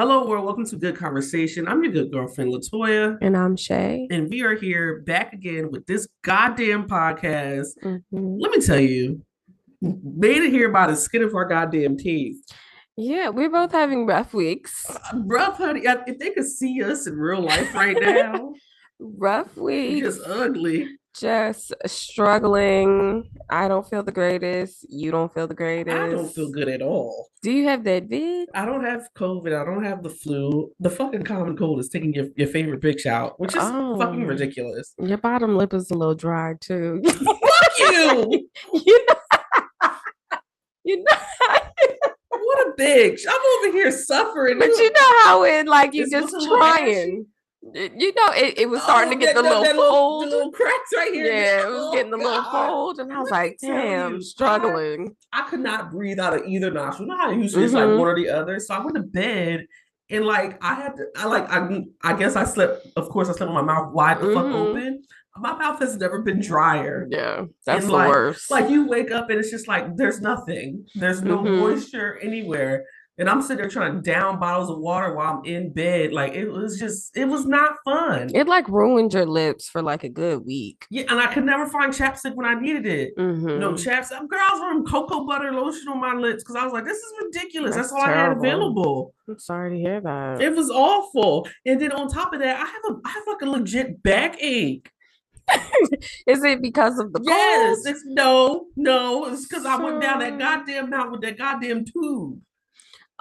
Hello, world. Welcome to Good Conversation. I'm your good girlfriend, Latoya. And I'm Shay. And we are here back again with this goddamn podcast. Mhm. Let me tell you, made it here by the skin of our goddamn teeth. Yeah, we're both having rough weeks. Bruh, honey, if they could see us in real life right now, Rough weeks. just ugly. Just struggling. I don't feel the greatest. You don't feel the greatest. I don't feel good at all. Do you have that vid? I don't have COVID. I don't have the flu. The fucking common cold is taking your, your favorite bitch out, which is fucking Oh. ridiculous. Your bottom lip is a little dry too. Fuck you! you know, you know, What a bitch. I'm over here suffering. but you know how it like you It's just trying. It- You know, it, it was starting Oh, to get that- the little that little- fold. the little cracks right here. Yeah, it was Oh, getting a little God. fold, and I was like, "Damn, you, struggling." I could not breathe out of either nostril. You know how usually it's like one or the other. So I went to bed and like I had to I like I I guess I slept, of course I slept with my mouth wide the fuck Mhm. open. My mouth has never been drier. Yeah, that's the like- worst. Like you wake up and it's just like there's nothing. There's no Mhm. moisture anywhere. And I'm sitting there trying to down bottles of water while I'm in bed. Like it was just it was not fun. it like ruined your lips for like a good week. yeah, and I could never find chapstick when I needed it. Mhm. No chapstick. Girl, I was wearing cocoa butter lotion on my lips because I was like, this is ridiculous. That's, That's all I had available. I'm sorry to hear that. It was awful. And then on top of that, I have a I have like a legit backache. Is it because of the Yes, cold? it's no, no, it's because I went down that goddamn mountain with that goddamn tube.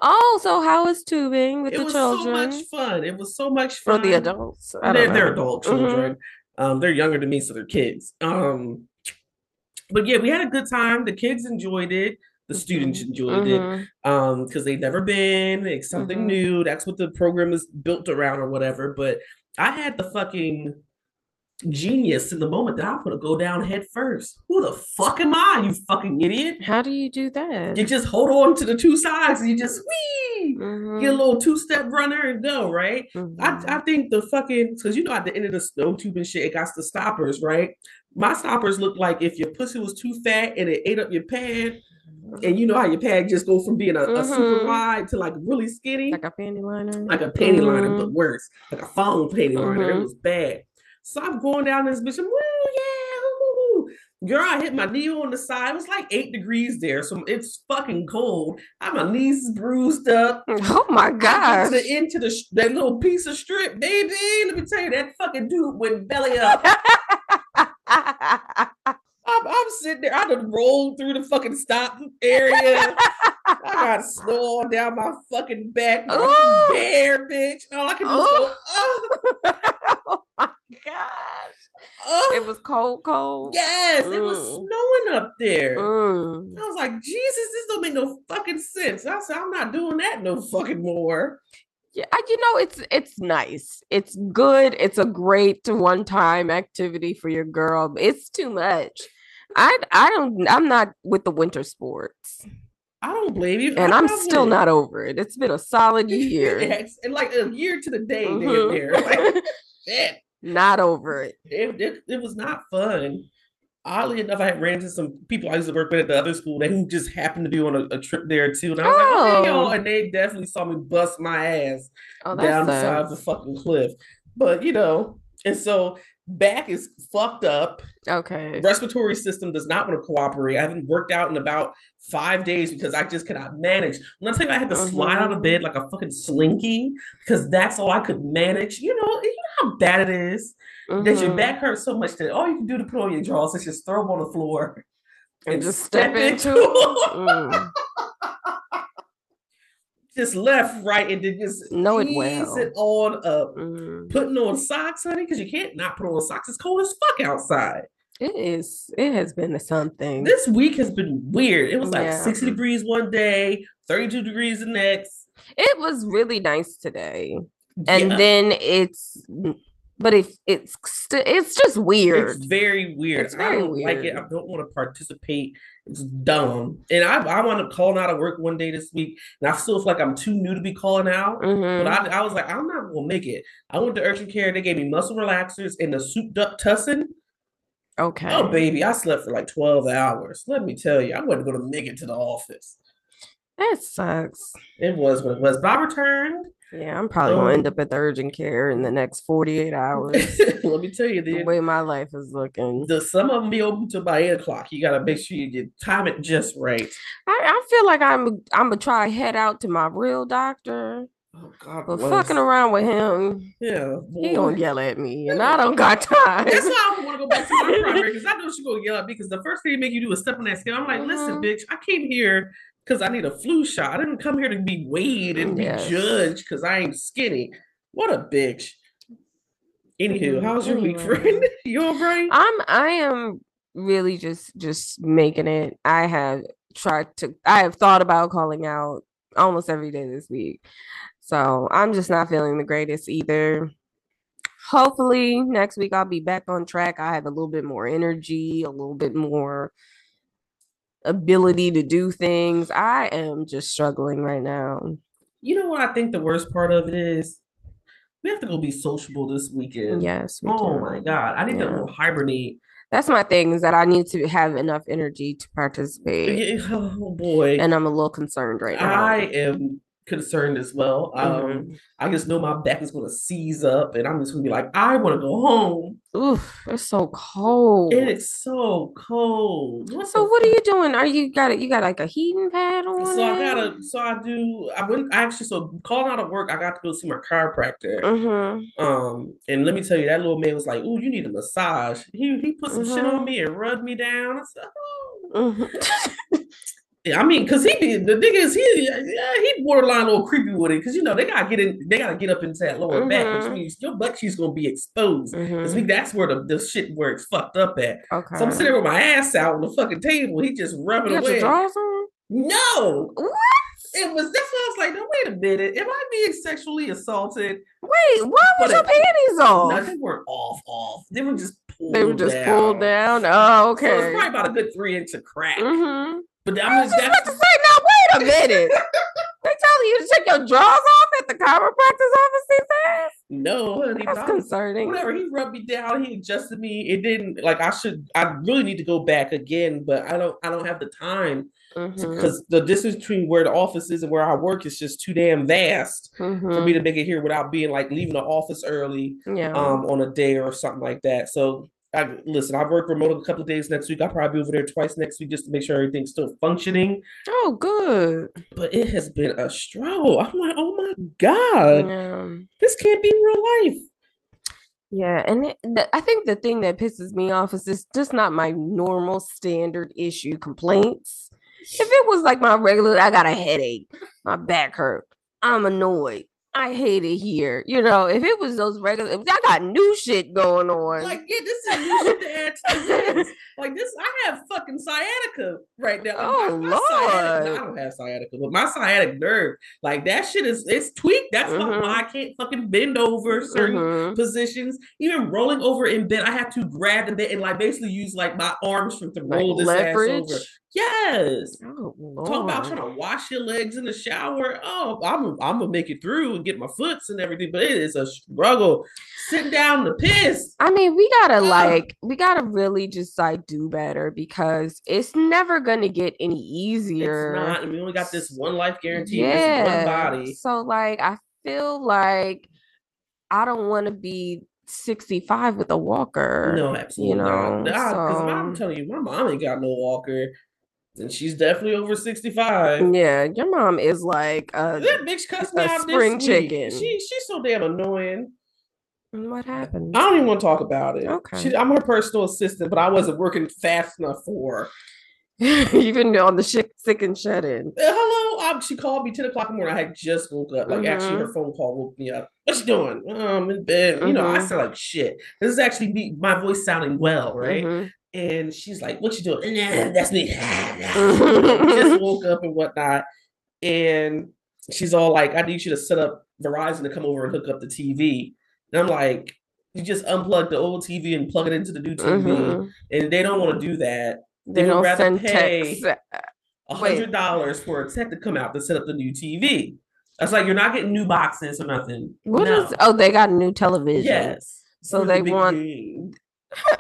Oh, so how is tubing with It the children? It was so much fun. It was so much fun. for the adults? I They're, they're adult Mhm. children. Um, they're younger than me, so they're kids. Um, but yeah, we had a good time. The kids enjoyed it. The students enjoyed it. Mhm. um because they've never been it's something Mhm. new that's what the program is built around or whatever but i had the fucking genius in the moment that i'm gonna go down head first who the fuck am i you fucking idiot How do you do that? you just hold on to the two sides and you just wee Mhm. get a little two-step runner and go right Mhm. I, I think the fucking because you know at the end of the snow tube and shit, it got the stoppers, right? My stoppers look like if your pussy was too fat and it ate up your pad, and you know how your pad just go from being a, a super Mhm. wide to like really skinny, like a panty liner. like a panty liner, but worse, like a phone panty liner. It was bad. So I'm going down this bitch, and woo, yeah, woo. Girl, I hit my knee on the side. It was like eight degrees there, so it's fucking cold. I have my knees bruised up. Oh my God. get gosh. to the end to the that little piece of strip, baby. Let me tell you, that fucking dude went belly up. I'm, I'm sitting there. I done rolled through the fucking stop area. I got snow down my fucking back. Ooh. bare bitch. All I can do is go, oh, oh gosh. oh. It was cold, cold. yes, it was Mm. snowing up there. Mm. I was like, Jesus, this don't make no fucking sense. I said, I'm not doing that no fucking more. Yeah, I- you know, it's it's nice. It's good. It's a great one-time activity for your girl. It's too much. I I don't I'm not with the winter sports. I don't blame you. And I'm still wouldn't. over it. It's been a solid year. Yes, and like a year to the day Mhm. near. Like, shit. Not over it. It, it, it was not fun. Oddly enough, I had ran into some people I used to work with at the other school that who just happened to be on a, a trip there too. And I was like, okay, Oh. yo, and they definitely saw me bust my ass Oh, down the side of the fucking cliff. But you know, and so back is fucked up. okay. Respiratory system does not want to cooperate. I haven't worked out in about five days because I just cannot manage. When I tell you I had to slide out of Mhm. bed like a fucking slinky because that's all I could manage. You know, you know how bad it is that your back hurts so much that all you can do to put on your drawers is just throw them on the floor and just step into it. it. Mm. just left, right, and then just Know it well. it on up. Mm. Putting on socks, honey, because you can't not put on socks. It's cold as fuck outside. It is. It has been something. This week has been weird. It was like Yeah. 60 degrees one day, 32 degrees the next. It was really nice today. And Yeah, then it's but if it's it's just weird. it's very weird. It's I don't like it. I don't want to participate. It's dumb. And I, I wound up calling out of work one day this week, and I still feel like I'm too new to be calling out. Mhm. But I, I was like, I'm not gonna make it. I went to urgent care. They gave me muscle relaxers and the souped up tussin. okay. Oh baby, I slept for like 12 hours. Let me tell you, I wasn't gonna make it to the office. That sucks. It was what it was. But I returned. Yeah, I'm probably gonna end up at the urgent care in the next 48 hours. Let me tell you, the way my life is looking. The some of them be open to by eight o'clock. You gotta make sure you time it just right. I, I feel like I'm I'm gonna try head out to my real doctor. Oh God, but bless. fucking around with him, yeah, boy. he gonna yell at me, and I don't got time. That's why I don't want to go back to my primary because I know she's gonna yell at me because the first thing they make you do is step on that scale. I'm like, mm-hmm. listen, bitch, I came here because I need a flu shot. I didn't come here to be weighed and yes. be judged because I ain't skinny. What a bitch. Anywho, how's your anyway. week, friend? you all right? I'm I am really just just making it. I have tried to I have thought about calling out almost every day this week. So I'm just not feeling the greatest either. Hopefully next week I'll be back on track. I have a little bit more energy, a little bit more ability to do things. I am just struggling right now. You know what I think the worst part of it is? We have to go be sociable this weekend. Yes. Oh do. my god. I need yeah. to hibernate. That's my thing is that I need to have enough energy to participate. Oh boy. And I'm a little concerned right now. I am concerned as well. Um, mm-hmm. I just know my back is going to seize up, and I'm just going to be like, I want to go home. Oof, it's so cold. It is so cold. What so what are you doing? Are you got it? You got like a heating pad on? So I got a. So I do. I went. I actually so calling out of work. I got to go see my chiropractor. Mm-hmm. Um, and let me tell you, that little man was like, "Ooh, you need a massage." He he put some mm-hmm. shit on me and rubbed me down. I said, "Oh." I mean, cause he be the thing is he yeah, he borderline a little creepy with it, cause you know they gotta get in, they gotta get up into that lower mm-hmm. back, which mm-hmm. means your butt cheeks gonna be exposed. Cause mm-hmm. that's where the, the shit where it's fucked up at. Okay. So I'm sitting there with my ass out on the fucking table. He just rubbing you away. No. What? It was that's why I was like, no, wait a minute. Am I being sexually assaulted? Wait, why was your panties off? No, they weren't off, off. They were just pulled They were just down. pulled down. Oh, okay. So it's probably about a good three inch of crack. Mm-hmm. But I, I was just about to say, now wait a minute. they telling you to take your drawers off at the chiropractor's office these days? No, honey, that's concerning. Whatever, he rubbed me down, he adjusted me. It didn't like I should. I really need to go back again, but I don't. I don't have the time because mm-hmm. the distance between where the office is and where I work is just too damn vast mm-hmm. for me to make it here without being like leaving the office early. Yeah. Um, on a day or something like that. So I listen, I've worked remote a couple of days next week. I'll probably be over there twice next week just to make sure everything's still functioning. Oh, good. But it has been a struggle. I'm like, oh my God. Yeah. This can't be real life. Yeah, and it, the, I think the thing that pisses me off is it's just not my normal standard issue complaints. If it was like my regular, I got a headache, my back hurt, I'm annoyed, I hate it here. You know, if it was those regular, if I got new shit going on. Like, yeah, this is new shit to add to Like this, I have fucking sciatica right now. Oh my, lord, no, I don't have sciatica, but my sciatic nerve, like that shit is it's tweaked. That's mm-hmm. why I can't fucking bend over certain mm-hmm. positions. Even rolling over in bed, I have to grab the bed and like basically use like my arms from to roll like this leverage. ass over. Yes. Oh, Talk about trying to wash your legs in the shower. Oh, I'm I'm gonna make it through and get my foots and everything, but it is a struggle. Sitting down to piss. I mean, we gotta like we gotta really just like do better because it's never gonna get any easier. It's not. we only got this one life guarantee. Yeah. one body. So like, I feel like I don't want to be 65 with a walker. No, absolutely you know, not. Because so... I'm telling you, my mom ain't got no walker and she's definitely over 65. Yeah, your mom is like a, that bitch cussed me out spring chicken. She she's so damn annoying. What happened? I don't even want to talk about it. Okay. She, I'm her personal assistant, but I wasn't working fast enough for her. Even on the sick, sick and shut in. Uh, hello. Um, she called me 10 o'clock in the morning. I had just woke up. Like, mm-hmm. actually, her phone call woke me up. What you doing? Um, in bed. Mm-hmm. You know, I mm-hmm. sound like shit. This is actually me, my voice sounding well, right? Mm-hmm. And she's like, "What you doing?" Nah, that's me. just woke up and whatnot. And she's all like, "I need you to set up Verizon to come over and hook up the TV." And I'm like, "You just unplug the old TV and plug it into the new TV." Mm-hmm. And they don't want to do that. They, they would rather pay a hundred dollars for a tech to come out to set up the new TV. That's like you're not getting new boxes or nothing. What no. is? Oh, they got a new television. Yes. So they want. Game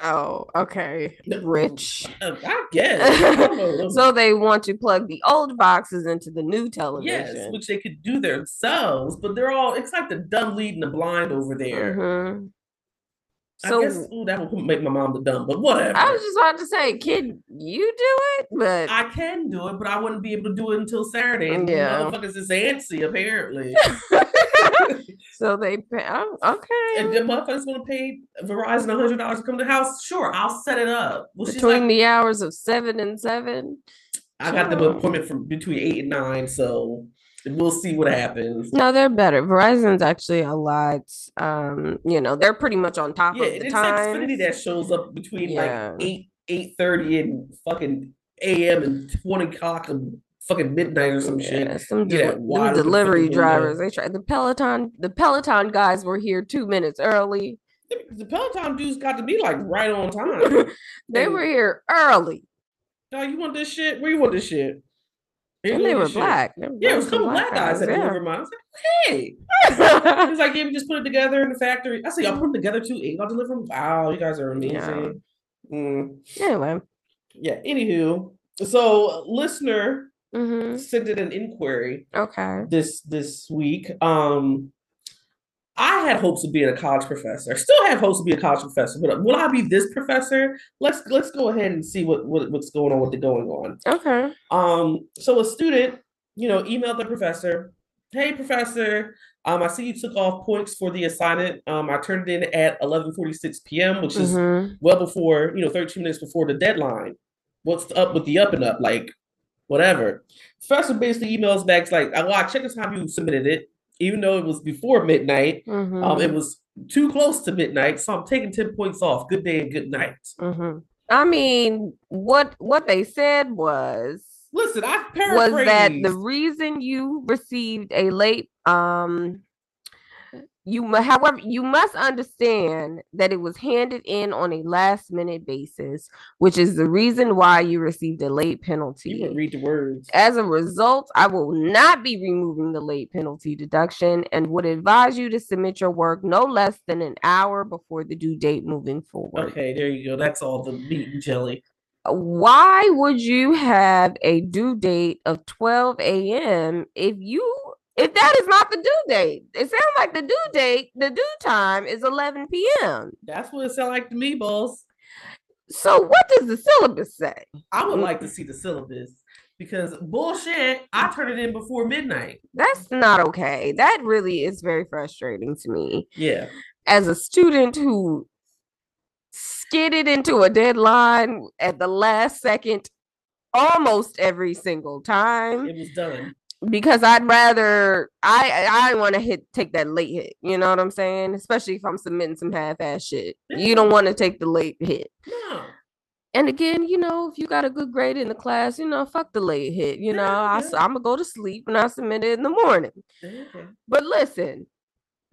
Oh, okay. Rich. Uh, I guess. So they want to plug the old boxes into the new television. yes, which they could do themselves, but they're all. It's like the dumb leading the blind over there. Mhm. I So guess ooh, that would make my mom the dumb, but whatever. I was just about to say, kid, you do it, but I can do it, but I wouldn't be able to do it until Saturday. And Yeah. motherfuckers is antsy, apparently. so they pay. Oh, okay. and the motherfuckers want to pay Verizon hundred dollars to come to the house. Sure, I'll set it up. Well, Between like, the hours of seven and seven. I got the appointment from between eight and nine, so we'll see what happens. No, they're better. Verizon's actually a lot. Um, you know, they're pretty much on top Yeah, of and the it's time. Xfinity that shows up between Yeah. like eight eight thirty and fucking a.m. and twenty o'clock and fucking midnight or some shit. Yeah, some, them wide open delivery drivers. They tried the Peloton. The Peloton guys were here two minutes early. The Peloton dudes got to be like right on time. they And- were here early, No, you want this shit? Where you want this shit? Here and they were black. They were Yeah, it was a some couple black guys that yeah. delivered mine. I was like, hey. He's like, yeah, we just put it together in the factory. I said, y'all put them together too. Eight, I'll deliver them. Wow, you guys are amazing. Mm, Anyway, yeah. Anywho, so listener hmm sent in an inquiry okay. this this week. Um, I had hopes of being a college professor. I still have hopes of being a college professor, but will I be this professor? Let's let's go ahead and see what, what what's going on with the going on. Okay. Um, so a student, you know, emailed the professor, hey professor, um, I see you took off points for the assignment. Um, I turned it in at 11:46 p.m., which is Mhm. well before, you know, 13 minutes before the deadline. What's up with the up and up? Like, whatever. Professor basically emails back like, well, I checked the time you submitted it, even though it was before midnight. Mhm. Um, it was too close to midnight, so I'm taking 10 points off. Good day and good night. Mhm. I mean, what what they said was Listen, I was that the reason you received a late um you however you must understand that it was handed in on a last minute basis which is the reason why you received a late you would penalty read the words. as a result i will not be removing the late penalty deduction and would advise you to submit your work no less than an hour before the due date moving forward Okay, there you go. That's all the meat and jelly. why would you have a due date of 12 a.m. if you if that is not the due date? It sounds like the due date, the due time is 11 p.m. That's what it sounded like to me, boss. So what does the syllabus say? I would like to see the syllabus because bullshit. I turn it in before midnight. That's not okay. That really is very frustrating to me Yeah, as a student who skidded into a deadline at the last second almost every single time. it was done. Because I'd rather I I want to hit take that late hit. You know what I'm saying? Especially if I'm submitting some half ass shit. You don't want to take the late hit. No, And again, you know, if you got a good grade in the class, you know, fuck the late hit. You know, Yeah, I, yeah. I'm gonna go to sleep and I submit it in the morning. Okay. But listen,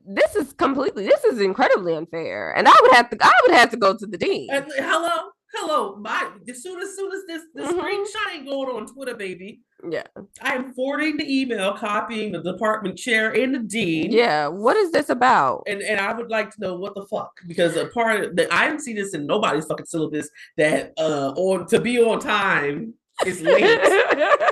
this is completely this is incredibly unfair, and I would have to I would have to go to the dean. Hello, hello. My as soon as soon as this this Mhm. screenshot ain't going on Twitter, baby. Yeah, I am forwarding the email, copying the department chair and the dean. yeah. What is this about? And, and I would like to know what the fuck because a part of that I haven't seen this in nobody's fucking syllabus that uh on to be on time is late.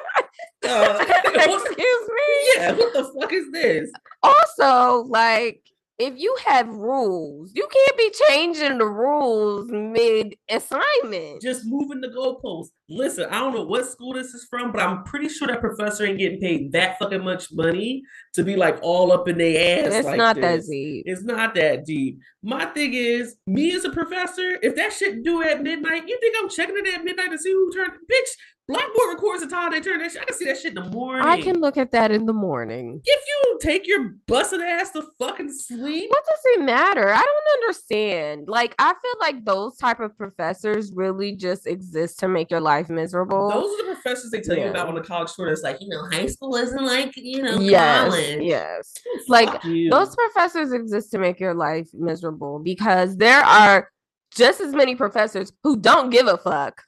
Uh, Excuse me. yeah, what the fuck is this? also like if you have rules you can't be changing the rules mid assignment Just moving the goalposts. Listen, I don't know what school this is from, but I'm pretty sure that professor ain't getting paid that fucking much money to be like all up in their ass. it's like not that deep It's not that deep. My thing is, me as a professor, if that shit do at midnight, you think I'm checking it at midnight to see who turned? Bitch, Blackboard records the time they turn that shit. I can see that shit in the morning. i can look at that in the morning If you take your busted ass to fucking sleep, what does it matter i don't understand like i feel like those type of professors really just exist to make your life miserable those are the professors they tell you about on the college tour. That's like, you know, high school isn't like, you know, yes college. yes like, you. those professors exist to make your life miserable because there are just as many professors who don't give a fuck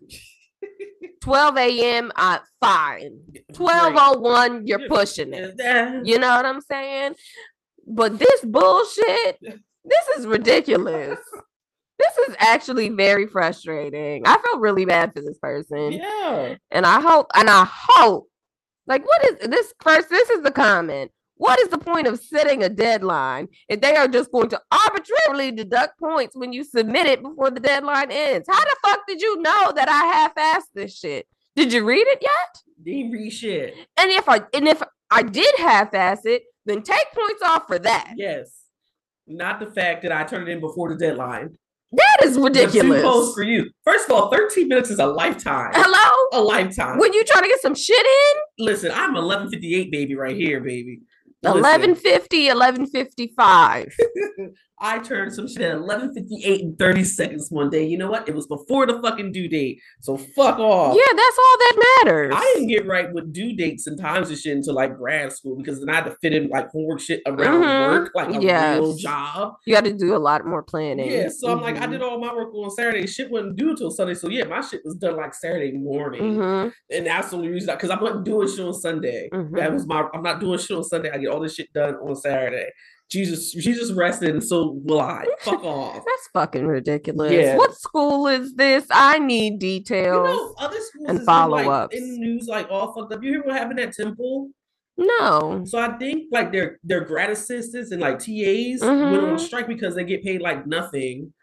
12 a.m. at uh, fine. 1201, you're pushing it. You know what I'm saying? But this bullshit, this is ridiculous. this is actually very frustrating. I feel really bad for this person. Yeah. And I hope, and I hope, like, what is this first? This is the comment. What is the point of setting a deadline if they are just going to arbitrarily deduct points when you submit it before the deadline ends? How the fuck did you know that I half-assed this shit? Did you read it yet? Didn't read shit. And if I and if I did half-ass it, then take points off for that. Yes. Not the fact that I turned it in before the deadline. That is ridiculous. two posts for you. First of all, 13 minutes is a lifetime. Hello? A lifetime. When you trying to get some shit in? Listen, I'm 1158 baby right here, baby. Listen, 1150, 1155. I turned some shit at 1158 and 30 seconds one day. You know what? It was before the fucking due date. So fuck off. Yeah, that's all that matters. I didn't get right with due dates and times and shit until like grad school because then I had to fit in like homework shit around Mhm. work, like a Yes. real job. You got to do a lot more planning. Yeah, so I'm like, I Mhm. did all my work on Saturday. Shit wasn't due until Sunday. So yeah, my shit was done like Saturday morning. Mhm. And that's the only reason because I'm not doing shit on Sunday. That Mhm. was my I'm not doing shit on Sunday. I get all this shit done on Saturday. Jesus, Jesus rested, and so will I. Fuck off. That's fucking ridiculous. Yeah. What school is this? I need details. You know, other schools and has been, like, in the news, like all fucked up. You hear what happened at Temple? no. So I think like their their grad assistants and like TAs went on Mhm. strike because they get paid like nothing.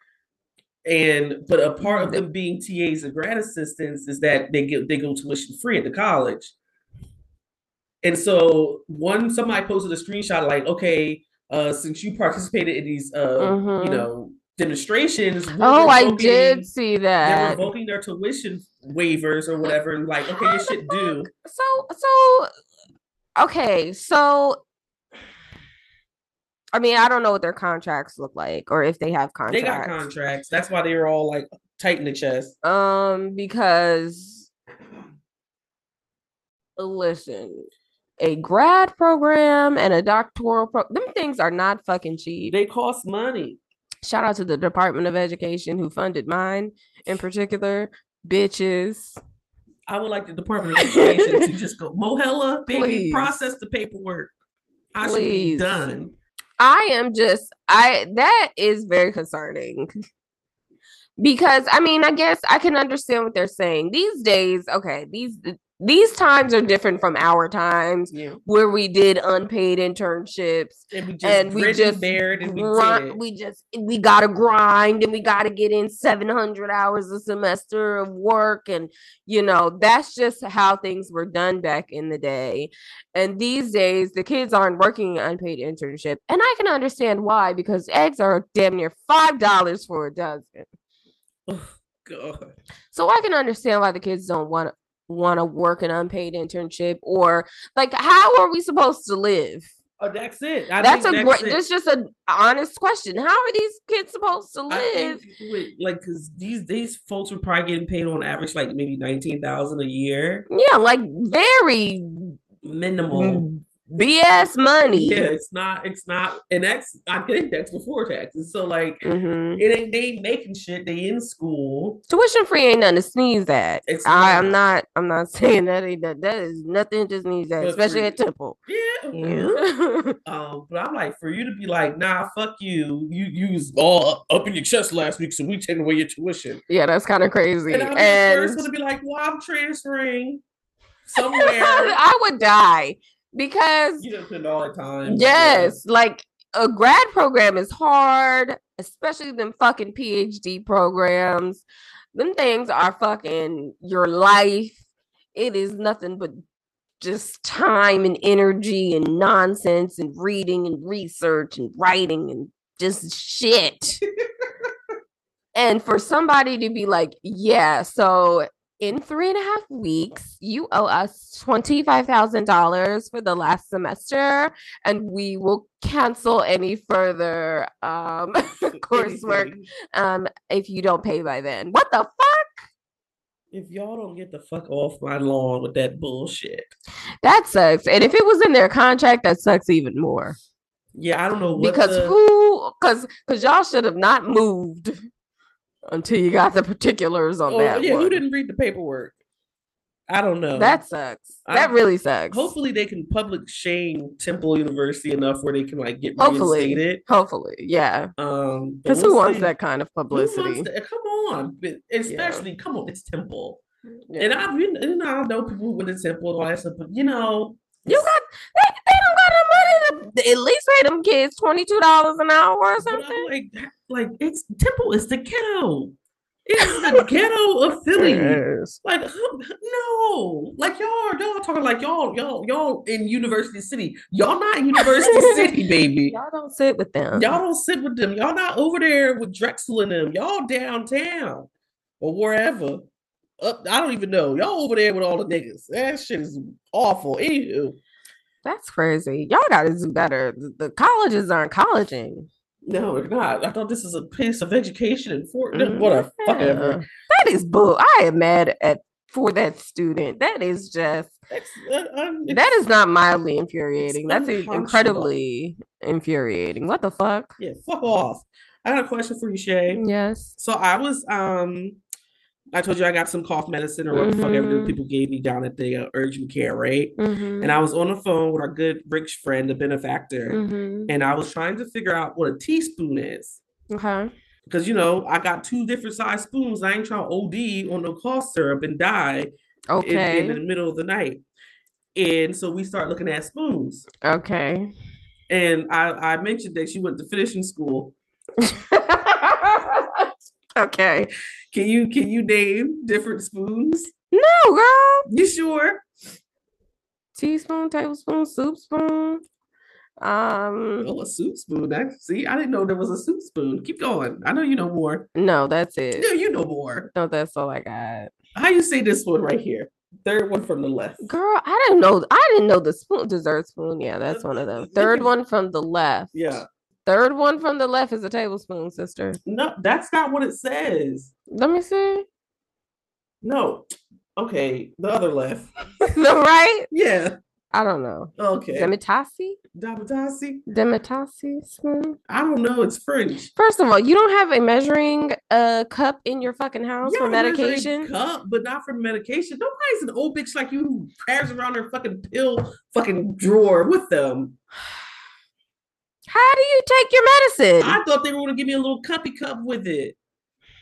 And but a part of them being TAs and grad assistants is that they get they go tuition free at the college. And so one somebody posted a screenshot like, okay, uh, since you participated in these uh, Mhm. you know, demonstrations, Oh, I did see that. They're revoking their tuition waivers or whatever, and like, okay, How the shit due. So, so, okay. So, I mean, I don't know what their contracts look like or if they have contracts. They got contracts. That's why they were all like tight in the chest. Um, because listen, a grad program and a doctoral pro them things are not fucking cheap. They cost money. Shout out to the Department of Education who funded mine in particular. Bitches. I would like the Department of Education to just go, Mohela, baby, Please. process the paperwork. I should be Please. done. I am just I that is very concerning. Because I mean, I guess I can understand what they're saying. These days, okay, these these times are different from our times Yeah. where we did unpaid internships And we just and we just and we grind, we just we gotta grind and we gotta get in 700 hours a semester of work and you know that's just how things were done back in the day and these days the kids aren't working unpaid internship and i can understand why because eggs are damn near five dollars for a dozen oh, God. so i can understand why the kids don't want to want to work an unpaid internship or like how are we supposed to live Oh, that's it. I that's a great it. that's just an honest question how are these kids supposed to live think like because these these folks were probably getting paid on average like maybe nineteen thousand a year yeah like very minimal. Bs money Yeah, it's not. It's not, and that's I think that's before taxes. So like, Mhm. it ain't they making shit. They in school. tuition free ain't nothing to sneeze at It's I, i'm not. i'm not saying that ain't that that is nothing to sneeze at But especially at temple Yeah. yeah. Um, but I'm like, for you to be like, nah, fuck you. You you was all up in your chest last week, so we taking away your tuition. yeah that's kind of crazy And I'm and first gonna be like, well, I'm transferring somewhere. i would die because you put in all that time. Yes, like a grad program is hard, especially them fucking PhD programs. Them things are fucking your life. It is nothing but just time and energy and nonsense and reading and research and writing and just shit. and for somebody to be like, yeah, so in three and a half weeks, you owe us $25,000 for the last semester, and we will cancel any further um, coursework um, if you don't pay by then. What the fuck? If y'all don't get the fuck off my lawn with that bullshit. That sucks. And if it was in their contract, that sucks even more. Yeah, I don't know what Because the- who, because because y'all should have not moved until you got the particulars on Oh, that yeah, one. who didn't read the paperwork? I don't know. That sucks. That I- really sucks. Hopefully they can public shame Temple University enough where they can like get Hopefully. reinstated. Hopefully, yeah. Um, Because we'll who wants that kind of publicity? Come on, especially come on, it's Temple, Yeah. and I've you know, I know people who went to Temple and all that stuff, but you know, You got they, they don't got the money to at least pay them kids twenty two dollars an hour or something. like, like it's Temple is the ghetto. It's the ghetto of Philly. Yes. Like no, like y'all, y'all talking like y'all, y'all, y'all in University City. Y'all not in University City, baby. Y'all don't sit with them. Y'all don't sit with them. Y'all not over there with Drexel and them. Y'all downtown or wherever. Up, I don't even know. Y'all over there with all the niggas. That shit is awful. Anywho, That's crazy. Y'all got to do better. The, colleges aren't colleging. no, it's not. I thought this is a piece of education and for Mhm. what a whatever. Yeah. That is bull. I am mad at for that student. That is just It's, uh, that is not mildly infuriating. That's incredibly infuriating. What the fuck? yeah, fuck off. I got a question for you, Shay. Yes. So I was um I told you I got some cough medicine or what the fuck ever Mhm. people gave me down at the uh, urgent care, right? Mhm. And I was on the phone with our good rich friend, the benefactor, Mhm. and I was trying to figure out what a teaspoon is. Okay. Because you know, I got two different size spoons. I ain't trying to OD on no cough syrup and die in, Okay. in the middle of the night. And so we start looking at spoons. okay. And I, I mentioned that she went to finishing school. okay. Can you can you name different spoons? No, girl. You sure? Teaspoon, tablespoon, soup spoon. Um, Oh, a soup spoon. That, see, I didn't know there was a soup spoon. Keep going. I know you know more. no, that's it. No, you know more. No, that's all I got. How you say this one right here? Third one from the left. Girl, I didn't know. I didn't know the spoon, dessert spoon. Yeah, that's one of them. Third one from the left. Yeah. Third one from the left is a tablespoon, sister. No, that's not what it says. Let me see. No. Okay, the other left. the right? Yeah. I don't know. Okay. Demetasi? Damatasi? Demetasi spoon? I don't know. It's French. First of all, you don't have a measuring uh cup in your fucking house for a medication. Cup, but not for medication. Nobody's an old bitch like you who carries around their fucking pill fucking drawer with them. How do you take your medicine? I thought they were gonna give me a little cuppy cup with it.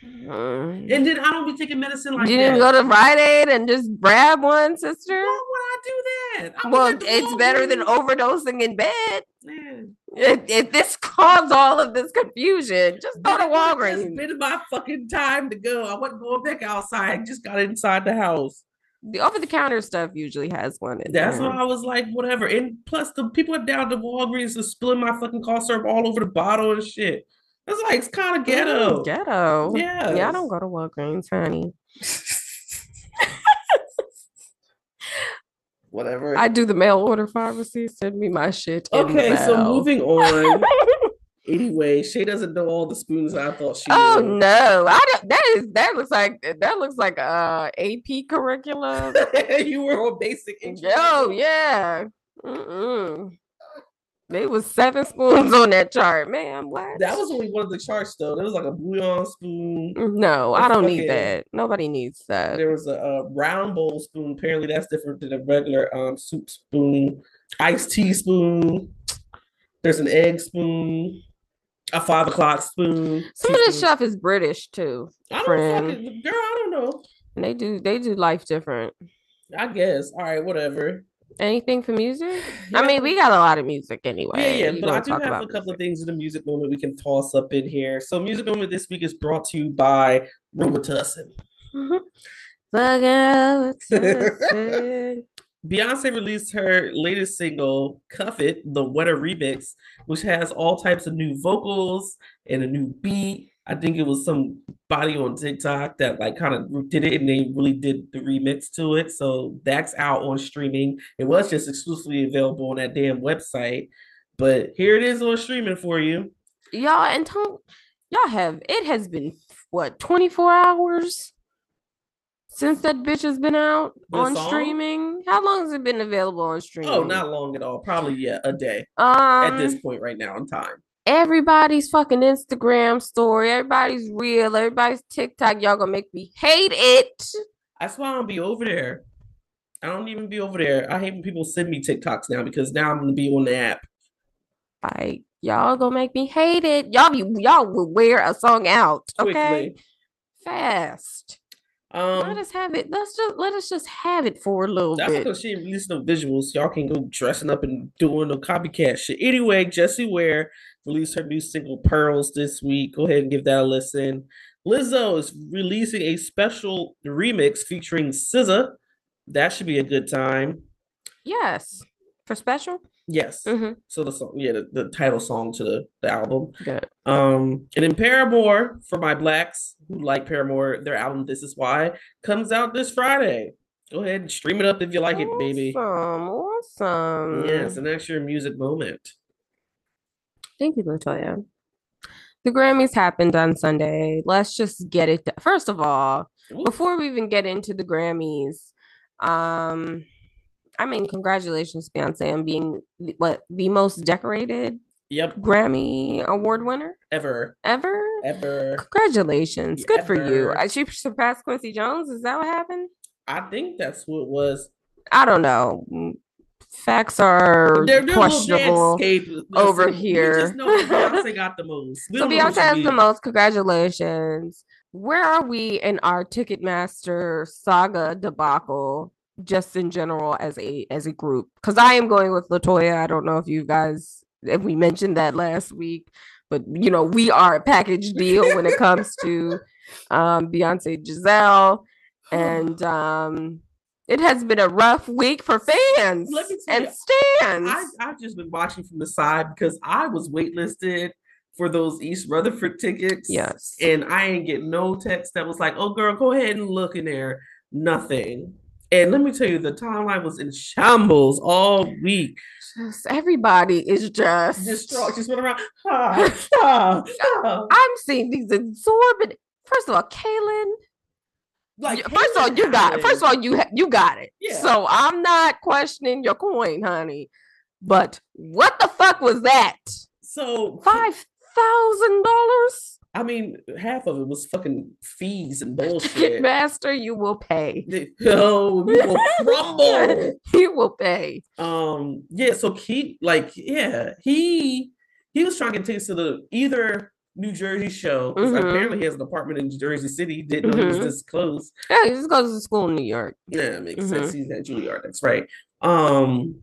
Mm. And then I don't be taking medicine like you that. didn't go to Rite Aid and just grab one, sister? Why would I do that? I Well, it's better than overdosing in bed. If, if this caused all of this confusion, just go to that would've just Walgreens. been my fucking time to go. I wasn't going back outside. I just got inside the house. The over the counter stuff usually has one in That's there. why I was like, whatever. And plus, the people at down the Walgreens are spilling my fucking cough syrup all over the bottle and shit. It's like it's kind of ghetto. Mm, ghetto. Yeah. Yeah, I don't go to Walgreens, honey. Whatever. I do the mail order pharmacy. Send me my shit. okay, so moving on. anyway, Shay doesn't know all the spoons I thought she Oh knew. no! I don't. That is that looks like that looks like a AP curriculum. you were on basic. Yo, yeah. Mm-mm. There was seven spoons on that chart, man. What? That was only one of the charts, though. There was like a bouillon spoon. no, I don't need that. Nobody needs that. There was a, a round bowl spoon. Apparently, that's different than a regular um soup spoon. Iced tea spoon. There's an egg spoon. A five o'clock spoon. Some of this stuff is British too. I don't fucking girl. I don't know. And they do they do life different. I guess. All right, whatever. Anything for music? I mean, we got a lot of music anyway. Yeah, yeah, You but I do have a couple of things in the music moment we can toss up in here. So, music moment this week is brought to you by Robitussin. Robitussin. Beyonce released her latest single, Cuff It, the Wetter remix, which has all types of new vocals and a new beat. I think it was somebody on TikTok that like kind of did it and they really did the remix to it. So that's out on streaming. It was just exclusively available on that damn website. But here it is on streaming for you. y'all and y'all have it has been what 24 hours since that bitch has been out The on song? streaming how long has it been available on streaming Oh, not long at all. Probably yeah, a day um at this point right now in time. everybody's fucking instagram story everybody's real everybody's tiktok y'all gonna make me hate it That's why I'm gonna be over there. I don't even be over there. I hate when people send me TikToks now because now I'm gonna be on the app. Like y'all gonna make me hate it. Y'all be y'all will wear a song out. Okay. Quickly. Fast. Let Um, us have it. Let's just let us just have it for a little that's bit. That's because she released no visuals. Y'all can go dressing up and doing no copycat shit. Anyway, Jessie Ware released her new single Pearls this week. Go ahead and give that a listen. Lizzo is releasing a special remix featuring SZA. That should be a good time. Yes. For special? Yes. Mm-hmm. So the song, yeah, the, the title song to the, the album. Good. Um, and then Paramore for my blacks who like Paramore, their album This Is Why comes out this Friday. Go ahead and stream it up if you like it, baby. Awesome. Awesome. Yes, and that's your music moment. Thank you, Latoya. The Grammys happened on Sunday. Let's just get it. First of all, before we even get into the Grammys, um, I mean, congratulations, Beyonce, on being what the most decorated Yep, Grammy award winner ever, ever. ever. Congratulations, good for you. Ever. Uh, She surpassed Quincy Jones. Is that what happened? I think that's what was. I don't know. Mm, Facts are They're, they're questionable. over We here. just know Beyonce got the most. So don't know what Beyonce has the most. Congratulations. Where are we in our Ticketmaster saga debacle, just in general as a as a group? Because I am going with Latoya. I don't know if you guys if we mentioned that last week, but you know we are a package deal when it comes to um, Beyonce Giselle, and um, it has been a rough week for fans and you, stands. I, I've just been watching from the side because I was waitlisted for those East Rutherford tickets. yes. And I ain't get no text that was like, oh, girl, go ahead and look in there. Nothing. And let me tell you, the timeline was in shambles all week. Just everybody is just Just, just went around. ah, ah, ah. I'm seeing these exorbitant. First of all, Kaylin. Like, first of all, you got it. First of all, you ha- you got it. Yeah. So I'm not questioning your coin, honey. But what the fuck was that? so Five thousand dollars? I mean, half of it was fucking fees and bullshit. Master, you will pay. Oh, we will crumble. You will pay. Um, yeah, so he like, yeah, he he was trying to get tickets to the either New Jersey show. Mhm. Apparently, he has an apartment in Jersey City. Didn't know he Mhm. was this close. Yeah, he just goes to school in New York. Yeah, it makes Mhm. sense. He's at Juilliard. That's right. Um,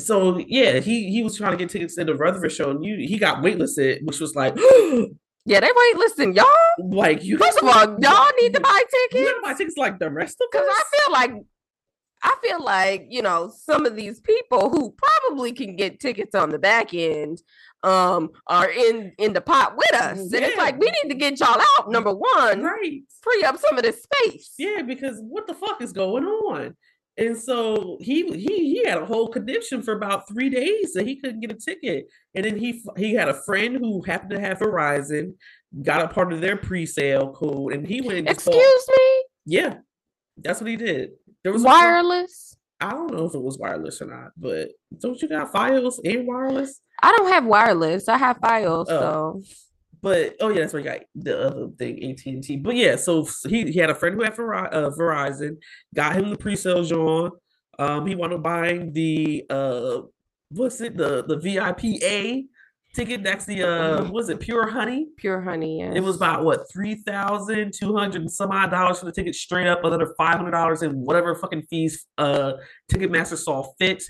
so yeah, he he was trying to get tickets to the Rutherford show, and you he got waitlisted, which was like, Yeah, they wait. Listen, y'all. like you. First of all, y'all need to buy tickets. buy tickets like the rest of Because. I feel like I feel like, you know, some of these people who probably can get tickets on the back end um are in in the pot with us. And it's like we need to get y'all out, number one, right. free up some of this space. Yeah, because what the fuck is going on? And so he he he had a whole condition for about three days that he couldn't get a ticket. And then he he had a friend who happened to have Verizon, got a part of their pre-sale code, and he went and just bought- Excuse me? Yeah, that's what he did. There was Wireless? I don't know if it was wireless or not, but don't you got Fios and wireless? I don't have wireless. I have Fios, Oh. so But oh yeah, that's where you got the other thing, AT and T. But yeah, so he, he had a friend who had Veri- uh, Verizon, got him the pre-sale John. Um, he wanted buying the uh, what's it the the VIP A ticket. That's the uh, was it Pure Honey? pure honey. Yes. It was about what three thousand two hundred and some odd dollars for the ticket straight up, another five hundred dollars in whatever fucking fees uh Ticketmaster saw fit.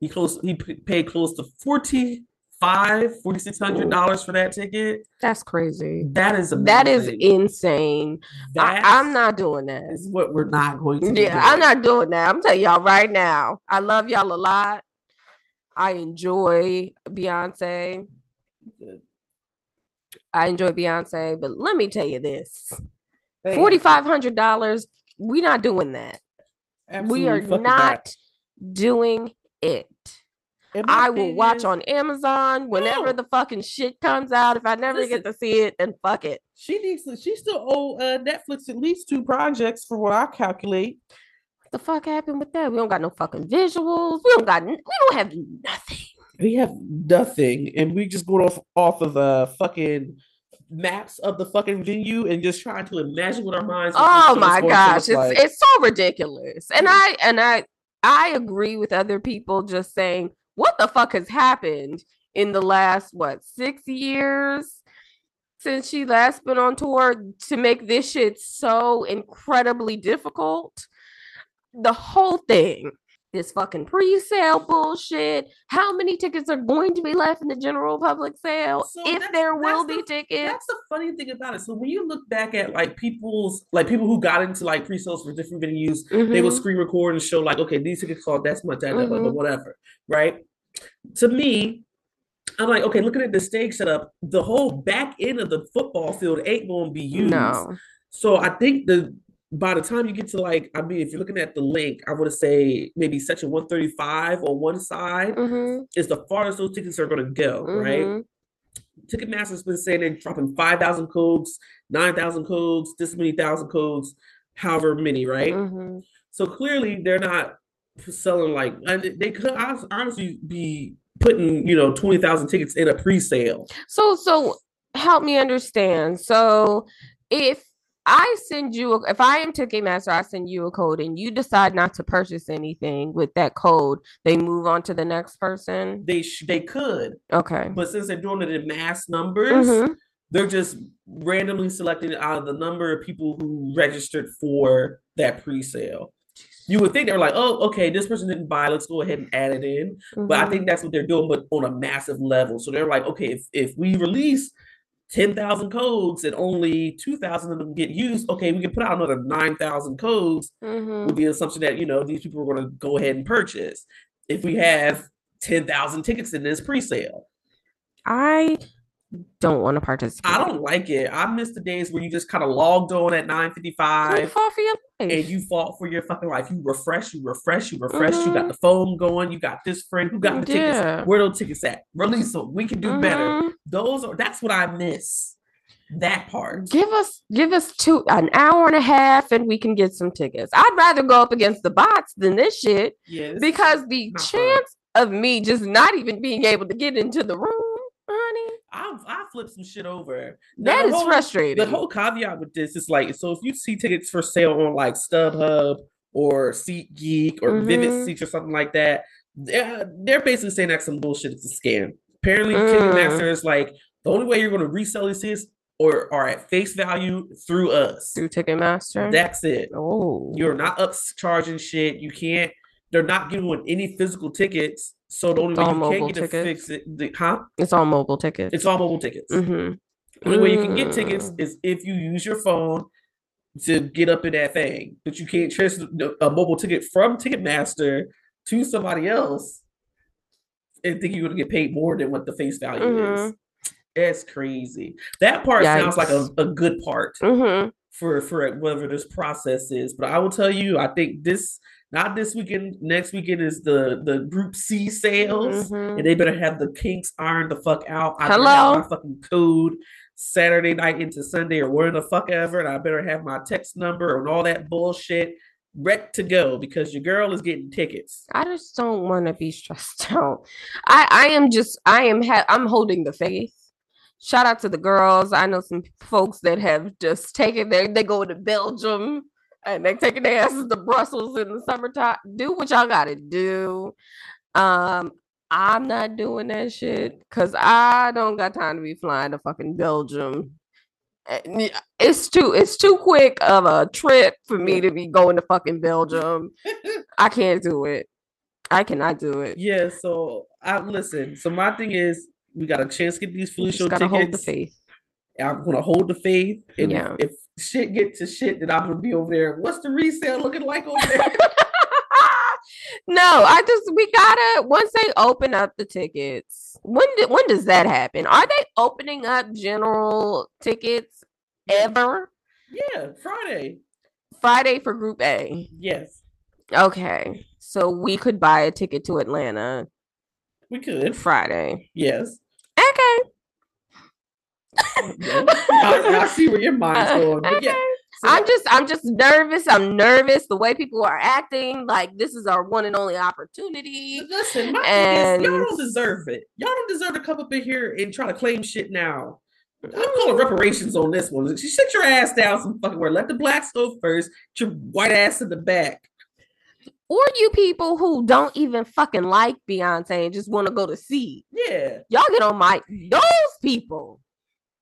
He close he paid close to forty five, forty six hundred dollars for that ticket. that's crazy. That is amazing. That is insane. I, That I'm not doing that. is what we're not going to. be Yeah, I'm not doing that. I'm telling y'all right now. I love y'all a lot. I enjoy Beyonce. I enjoy Beyonce, but let me tell you this: forty five hundred dollars. We're not doing that. we are fucking not doing it. I will watch is, on Amazon whenever No. the fucking shit comes out. If I never get to see it, then fuck it. She needs to. She still owe uh, Netflix at least two projects for what I calculate. What the fuck happened with that? We don't got no fucking visuals. We don't got. We don't have nothing. We have nothing, and we just going off off of uh fucking maps of the fucking venue and just trying to imagine what our minds. Oh my gosh, it's like. it's so ridiculous. And I and I I agree with other people just saying what the fuck has happened in the last what six years since she last been on tour to make this shit so incredibly difficult. The whole thing this fucking pre-sale bullshit. How many tickets are going to be left in the general public sale so if there will be the, tickets? That's the funny thing about it. So when you look back at like people's like people who got into like pre-sales for different venues, mm-hmm. they will screen record and show like, okay, these tickets cost that's much, that, mm-hmm. whatever, right? To me, I'm like, okay, looking at the stage setup, the whole back end of the football field ain't going to be used. No. So I think the by the time you get to like, I mean, if you're looking at the link, I would have say maybe section 135 on one side mm-hmm. is the farthest those tickets are going to go, mm-hmm. right? Ticketmaster's been saying they're dropping 5,000 codes, 9,000 codes, this many thousand codes, however many, right? Mm-hmm. So clearly they're not selling like, they could honestly be putting, you know, 20,000 tickets in a pre sale. So, so help me understand. So if I send you, a, if I am Ticketmaster, I send you a code and you decide not to purchase anything with that code, they move on to the next person. They sh- they could. Okay. But since they're doing it in mass numbers, mm-hmm. they're just randomly selecting out of the number of people who registered for that pre-sale. You would think they're like, oh, okay, this person didn't buy. Let's go ahead and add it in. Mm-hmm. But I mm-hmm. think that's what they're doing, but on a massive level. So they're like, okay, if, if we release 10,000 codes and only 2,000 of them get used, okay, we can put out another 9,000 codes mm-hmm. with the assumption that, you know, these people are going to go ahead and purchase. If we have 10,000 tickets in this pre sale, I don't want to participate. I don't like it. I miss the days where you just kind of logged on at 955 and you fought for your fucking life. You refresh, you refresh, you refresh. Mm-hmm. You got mm-hmm. the phone going. You got this friend who got the yeah. tickets. Where those tickets at? Release them. We can do mm-hmm. better. Those are that's what I miss. That part. Give us give us two an hour and a half and we can get some tickets. I'd rather go up against the bots than this shit. Yes. Because the chance fun. of me just not even being able to get into the room I'll I flip some shit over. Now, that is whole, frustrating. The whole caveat with this is like, so if you see tickets for sale on like StubHub or SeatGeek or mm-hmm. Vivid Seats or something like that, they're, they're basically saying that's some bullshit. It's a scam. Apparently, mm. Ticketmaster is like the only way you're going to resell these tickets or are at face value through us. Through Ticketmaster. That's it. Oh, you're not upcharging shit. You can't. They're not giving any physical tickets. So the only it's way you can get tickets. to fix it, the, huh? It's all mobile tickets. It's all mobile tickets. Mm-hmm. The only way you can get tickets mm. is if you use your phone to get up in that thing. But you can't transfer a mobile ticket from Ticketmaster to somebody else and think you're going to get paid more than what the face value mm-hmm. is. That's crazy. That part Yikes. sounds like a, a good part mm-hmm. for for whatever this process is. But I will tell you, I think this not this weekend. Next weekend is the the Group C sales, mm-hmm. and they better have the kinks ironed the fuck out. I Hello, my fucking code Saturday night into Sunday or where the fuck ever, and I better have my text number and all that bullshit ready to go because your girl is getting tickets. I just don't want to be stressed out. I I am just I am ha- I'm holding the faith. Shout out to the girls. I know some folks that have just taken their they go to Belgium and they taking their asses to Brussels in the summertime. Do what y'all gotta do. Um, I'm not doing that shit because I don't got time to be flying to fucking Belgium. It's too it's too quick of a trip for me to be going to fucking Belgium. I can't do it. I cannot do it. Yeah, so I listen. So my thing is we got a chance to get these flu show tickets. Hold the faith. I'm gonna hold the faith. And yeah. if, if shit get to shit, that I'm gonna be over there. What's the resale looking like over there? no, I just we gotta once they open up the tickets. When did when does that happen? Are they opening up general tickets ever? Yeah, Friday. Friday for Group A. Yes. Okay, so we could buy a ticket to Atlanta. We could Friday. Yes. Okay. I, I, see where your mind's uh, going. But yeah. So I'm just I'm just nervous. I'm nervous the way people are acting. Like this is our one and only opportunity. Listen, my and... y'all don't deserve it. Y'all don't deserve to come up in here and try to claim shit now. I'm calling reparations on this one. She sit your ass down some fucking where. Let the blacks go first. Get your white ass in the back. Or you people who don't even fucking like Beyonce and just want to go to see. Yeah. Y'all get on my those people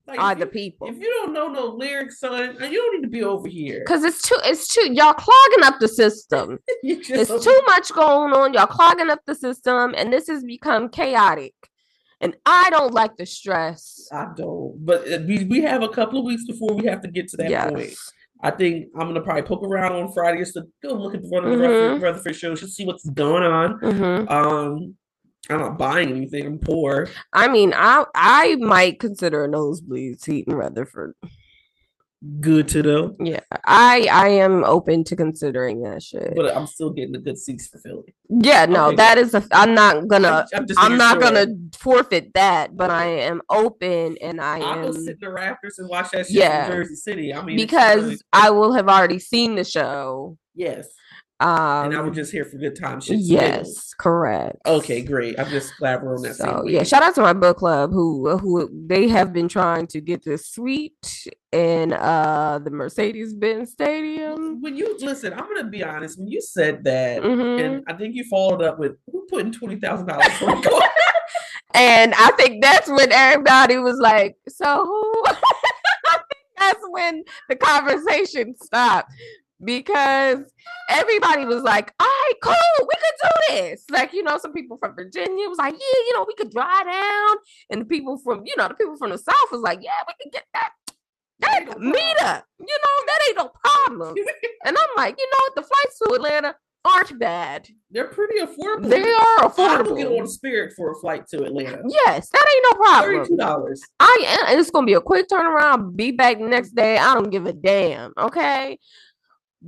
Like, are if the you- people. If you don't know no lyrics, son, you don't need to be over here. Cause it's too it's too y'all clogging up the system. You It's too much going on. Y'all clogging up the system, and this has become chaotic. And I don't like the stress. I don't. But uh, we, we have a couple of weeks before we have to get to that Yes. point. I think I'm gonna probably poke around on Friday just to go look at the one of the Mhm. Rutherford, Rutherford shows, just see what's going on. Mhm. Um, I'm not buying anything. I'm poor. I mean, I I might consider a nosebleed seat in Rutherford. Good to know, Yeah, I I am open to considering that shit. but I'm still getting the good seats for Philly. yeah, no, okay, that is a. I'm not gonna. I, am just I'm not sure. gonna forfeit that, but I am open and I I'll am sit in the rafters and watch that shit Yeah. in Jersey City. I mean, because really- I will have already seen the show. yes, Um, and I was just here for good time. Shit, yes, correct. Okay, great. I'm just glad we're on that. So yeah, shout out to my book club who who they have been trying to get this suite in uh the Mercedes Benz Stadium. When you listen, I'm gonna be honest. When you said that, Mhm. and I think you followed up with who putting twenty thousand dollars. And I think that's when everybody was like, "So who?" I think that's when the conversation stopped because everybody was like, "All right, cool, we could do this." Like you know, some people from Virginia was like, "Yeah, you know, we could drive down," and the people from you know the people from the South was like, "Yeah, we could get that." That no meet up, you know, that ain't no problem. And I'm like, you know? The flights to Atlanta aren't bad. They're pretty affordable. They are affordable. I get on Spirit for a flight to Atlanta. Yes, that ain't no problem. Thirty-two dollars. I am. It's gonna be a quick turnaround. Be back the next day. I don't give a damn. Okay.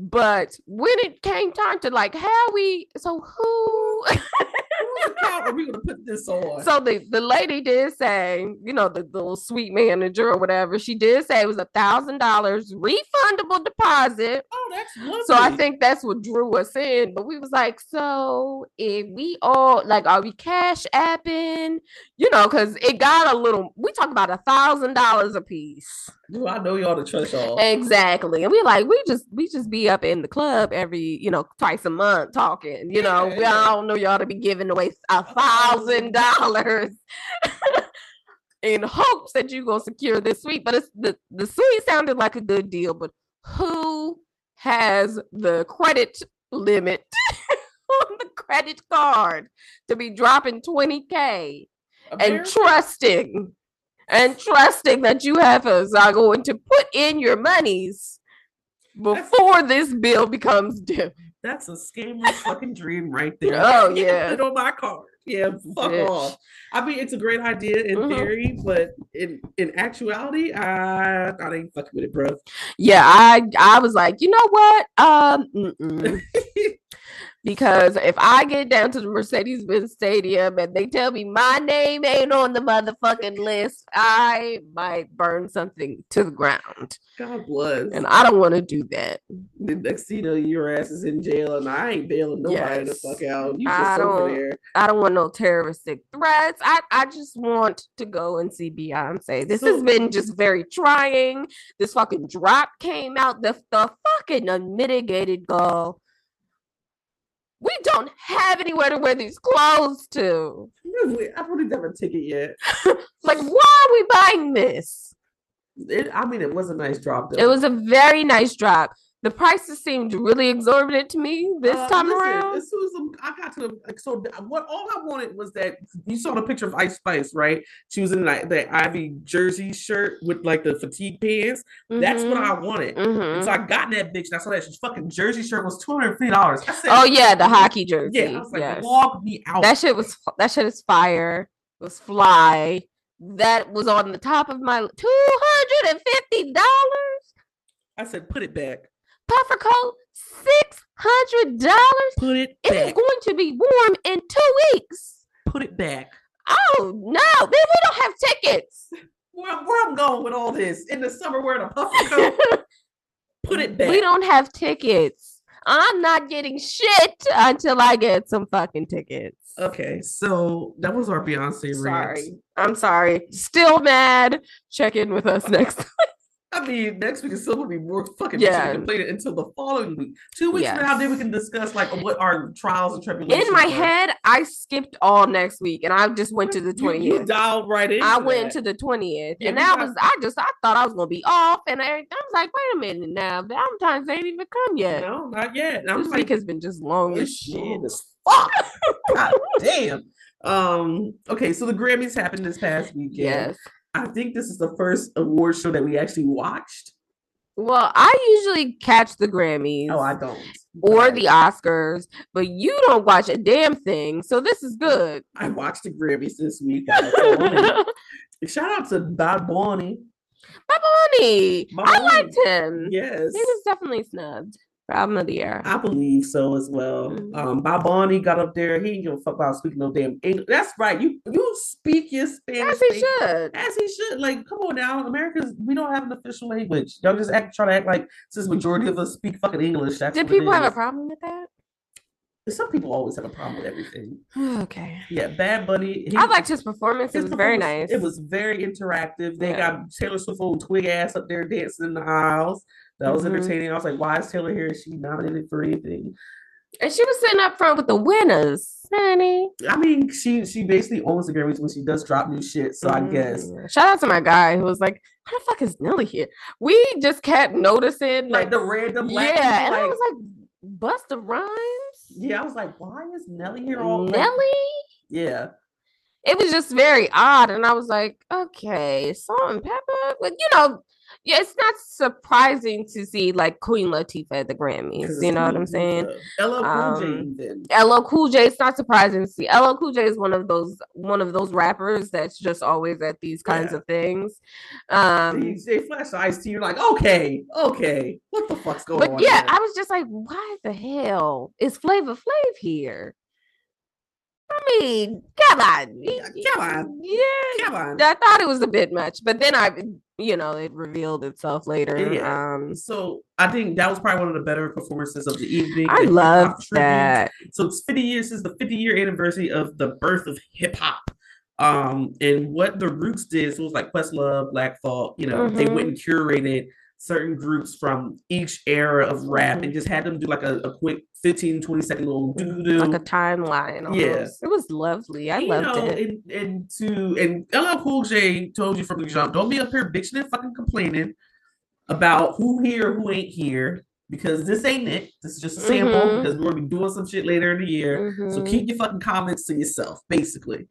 But when it came time to like, how we? So who? Whose account are we gonna put this on? so the the lady did say, you know, the, the little sweet manager or whatever. She did say it was a thousand dollars refundable deposit. oh, that's lovely. So I think that's what drew us in. But we was like, so if we all like, are we cash apping? You know, because it got a little. We talk about a thousand dollars a piece. Do I know y'all to trust y'all? Exactly, and we like we just we just be up in the club every you know twice a month talking. You know, Yeah, we yeah. Know y'all to be giving away a thousand dollars. In hopes that you're gonna secure this suite, but it's the the suite sounded like a good deal. But who has the credit limit on the credit card to be dropping 20k and trusting and trusting that you have us are going to put in your monies before this bill becomes due. That's a scammer's fucking dream right there. Oh, yeah. put it on my card. Yeah, fuck Bitch. off. I mean, it's a great idea in Mhm. theory, but in in actuality, I I ain't fucking with it, bro. Yeah, I I was like, you know what? Um. because if I get down to the Mercedes Benz Stadium and they tell me my name ain't on the motherfucking list, I might burn something to the ground, God bless. and I don't want to do that. the next thing you know, your ass is in jail, and I ain't bailing nobody the fuck out. You I just over don't- there. I don't want no terroristic threats. I, I just want to go and see Beyonce. This has been just very trying. This fucking drop came out. The, the fucking unmitigated gall. We don't have anywhere to wear these clothes to. Really, I don't even have a ticket yet. Like, why are we buying this? It, I mean, it was a nice drop. Though. It was a very nice drop. The prices seemed really exorbitant to me this Uh, time listen, around. As soon as I'm- got to the like, so what all I wanted was that you saw the picture of Ice Spice, right? She was in like that Ivy jersey shirt with like the fatigue pants. That's what I wanted. Mhm. So I got that bitch. And I saw that she fucking jersey shirt was two hundred fifty dollars. Oh yeah, the hockey jersey. yeah. I was like, yes. log me out. That shit was that shit is fire. It was fly. That was on the top of my two hundred and fifty dollars I said, put it back. Puffer coat. Six hundred dollars. Put it It is back. going to be warm in two weeks. Put it back. Oh no! Then we don't have tickets. Where, where I'm going with all this in the summer wearing a puffer coat. put it back. We don't have tickets. I'm not getting shit until I get some fucking tickets. Okay, so that was our Beyonce rant. I'm sorry. Still mad. Check in with us next I mean, next week is still gonna be more fucking Yeah. completed until the following week. Two weeks Yes. from now, then we can discuss like what our trials and tribulations. In my were. head, I skipped all next week and I just went to the 20th. dialed right in. I went to the 20th Yeah, and that got- was I just I thought I was gonna be off and everything. I was like, wait a minute now, Valentine's ain't even come yet. No, not yet. And I'm This like, week has been just long as shit is fuck. God damn. Um. Okay, so the Grammys happened this past weekend. Yes. I think this is the first award show that we actually watched. Well, I usually catch the Grammys Oh, I don't. or the Oscars, but you don't watch a damn thing. So this is good. I watched the Grammys this week. I was on Bad it. Shout out to Bad Bunny. Bunny. Bad I liked him. Yes. He was definitely snubbed for album of the year. I believe so as well. Mhm. Um, Bad Bunny got up there. He didn't give a fuck about speaking no damn English. That's right. You you speak your Spanish. As he thing should. As he should. Like, come on now. America's we don't have an official language. Y'all just act try to act like since majority of us speak fucking English. That's Did it people have a problem with that? Some people always have a problem with everything. okay. Yeah, Bad Bunny. he- I liked his performance. It his was very nice. It was very interactive. They Yeah. got Taylor Swift old twig ass up there dancing in the aisles. That was Mhm. entertaining. I was like, why is Taylor here? Is she nominated for anything? And she was sitting up front with the winners, honey. I mean, she she basically owns the Grammys when she does drop new shit. So I guess Mhm. Shout out to my guy who was like, "How the fuck is Nelly here?" We just kept noticing, like like, the random black yeah, people, and I was like, "Busta Rhymes, yeah, I was like, why is Nelly here all like- Nelly." yeah, It was just very odd, and I was like, "Okay, salt and pepper," but you know. Yeah, it's not surprising to see like Queen Latifah at the Grammys. You know what I'm saying? LL Cool J Um. LL Cool J, it's not surprising to see. LL Cool J is one of those one of those rappers that's just always at these kinds Yeah. of things. Um they, they flash the ice to you, like, okay, okay, what the fuck's going on? but yeah, here? I was just like, why the hell is Flavor Flav here? I mean, come on. Yeah, come on. Yeah. come on. I thought it was a bit much, but then I you know, it revealed itself later. Yeah. Um So I think that was probably one of the better performances of the evening. I love that. So it's 50 years since the 50 year anniversary of the birth of hip hop. Um, and what the Roots did, so it was like Questlove, Black Thought, you know, they Mhm. went and curated certain groups from each era of rap and just had them do like a, a quick 15, 20 second little doo doo. Like a timeline. Almost. Yeah. It was lovely. I you loved know, it. And, and to and LL Cool J told you from the jump, don't be up here bitching and fucking complaining about who here, who ain't here, because this ain't it. This is just a sample Mhm. because we're gonna be doing some shit later in the year. So Mhm. keep your fucking comments to yourself, basically.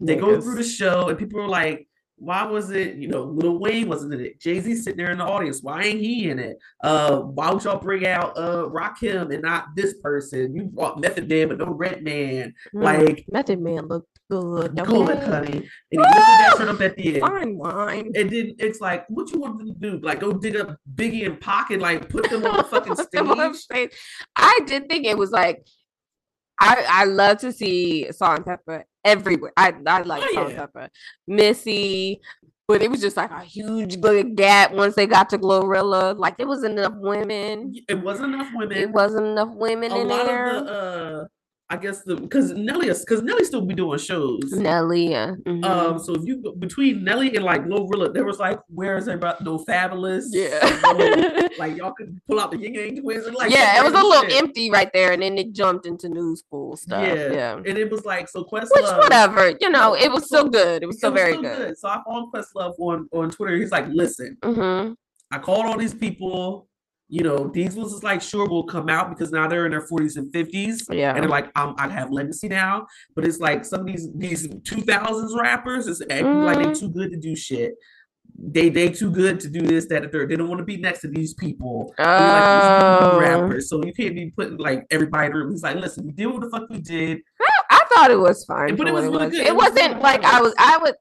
They go through the show and people are like, why was it, you know, Lil Wayne wasn't in it? Jay-Z sitting there in the audience. Why ain't he in it? Uh, why would y'all bring out uh Rakim and not this person? You brought Method Man but no Red Man. Mm, Like Method Man looked good. good, honey. And he lifted that shit up at the end. Fine wine. And then it's like, what you want them to do? Like, go dig up Biggie and Pocket, like put them on the fucking stage. stage. I did think it was like I I love to see Salt-N-Pepa everywhere. I I like Oh, Salt yeah. Pepper. Missy, but it was just like a huge big gap once they got to Glorilla. Like there was enough women. It wasn't enough women. It wasn't enough women a in there. the uh I guess the because Nelly is because Nelly still be doing shows. Nelly, yeah. mhm. Um, so if you go between Nelly and like Glorilla, there was like, where's everybody? No Fabolous, yeah. no- like y'all could pull out the Yin Yang Twins and like yeah, it was a little shit. empty right there, and then it jumped into new school stuff. Yeah. Yeah. and it was like so Questlove. Which whatever, you know, it was still good. It was it still was very still good. So I followed Questlove on on Twitter. He's like, listen, hmm I called all these people. You know, these was just like sure will come out because now they're in their 40s and 50s. Yeah. And they're like, um, I have legacy now. But it's like some of these these 2000s rappers is acting like they're too good to do shit. They they too good to do this, that, and third. They don't want to be next to these people. They like these Oh. rappers. So you can't be putting like everybody in the room. He's like, listen, we did what the fuck we did. I thought it was fine. But it was really good. It, It was wasn't really like I was. I would.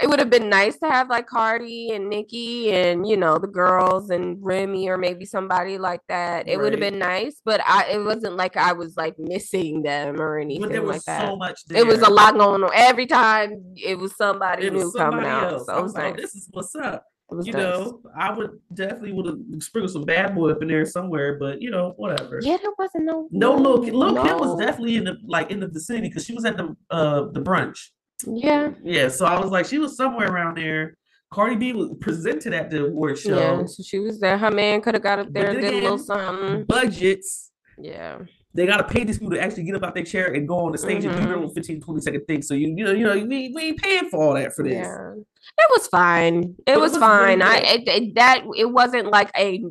It would have been nice to have like Cardi and Nicki and you know the girls and Remy or maybe somebody like that. It would have been nice, but I it wasn't like I was like missing them or anything But there was like that. so much there. it was a lot going on every time. It was somebody It new was coming somebody out. So was was like, nice. this is what's up. you nice. know, I would definitely would have sprinkled some bad boy up in there somewhere, but you know, whatever. Yeah, there wasn't no no Lil Lil no. Kim was definitely in the like in the vicinity because she was at the uh the brunch. Yeah. Yeah. So I was like, she was somewhere around there. Cardi B was presented at the award show. Yeah, so she was there. Her man could have got up there and did a little something. Budgets. Yeah. They gotta pay these people to actually get up out their chair and go on the stage mm-hmm. and do their little 15, 20 second thing. So you you know, you know, we, we ain't paying for all that for this. Yeah. It was fine. It, was, was, fine. Really I it, it, that it wasn't like a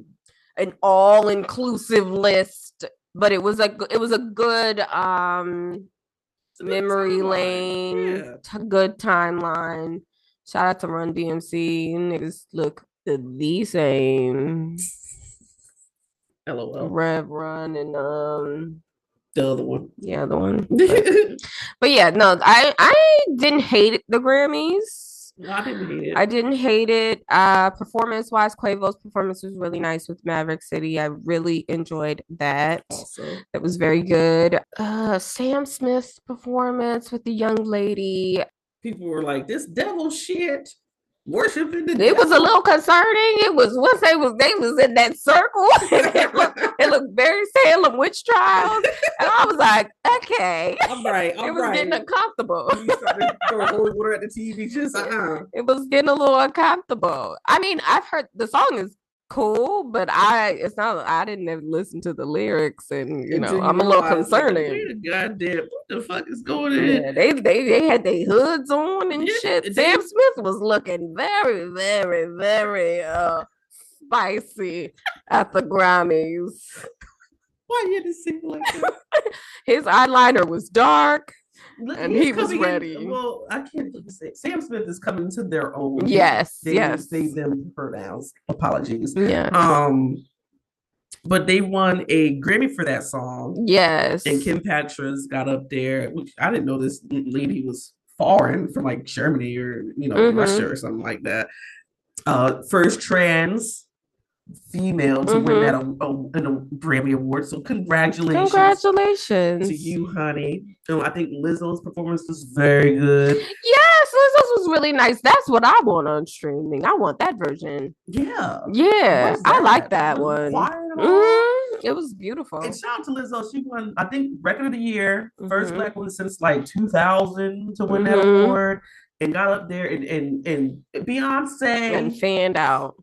an all inclusive list, but it was a it was a good um memory lane, yeah. good timeline. Shout out to Run DMC. Niggas look the, the same. LOL. Rev Run and um the other one. Yeah, the one. But, but yeah, no, I I didn't hate the Grammys. No, I didn't hate it. I didn't hate it. Uh, performance wise, Quavo's performance was really nice with Maverick City. I really enjoyed that. It was very good. Uh, Sam Smith's performance with the young lady. People were like, "This devil shit." Worshiping the it was a little concerning. It was once they was they was in that circle it, looked, it looked very salem witch trials and i was like okay. I'm right I'm it was right. getting uncomfortable holy water at the tv just uh-uh. it was getting a little uncomfortable. I mean i've heard the song is cool, but I it's not I didn't ever listen to the lyrics and you know I'm a little concerning. Goddamn, what the fuck is going on? Yeah, they they they had their hoods on and yeah, shit. Sam Smith was looking very, very, very uh spicy at the Grammys. Why you had to sing like that? His eyeliner was dark and he was ready. In, well, I can't say Sam Smith is coming to their own. Yes, they, yes. Save them pronouns. Apologies. Yeah. Um, but they won a Grammy for that song. Yes. And Kim Petras got up there, which I didn't know this lady was foreign from like Germany or you know mm-hmm. Russia or something like that. Uh, first trans female to mm-hmm. win that a, a, a, Grammy award. So congratulations, congratulations to you, honey. And I think Lizzo's performance was very good. Yes, Lizzo's was really nice. That's what I want on streaming. I want that version. Yeah, yeah, I like that one. Mm-hmm. It was beautiful. And shout out to Lizzo. She won, I think, record of the year, mm-hmm. first black woman since like 2000 to win that mm-hmm. award. And got up there and and and Beyonce and fanned out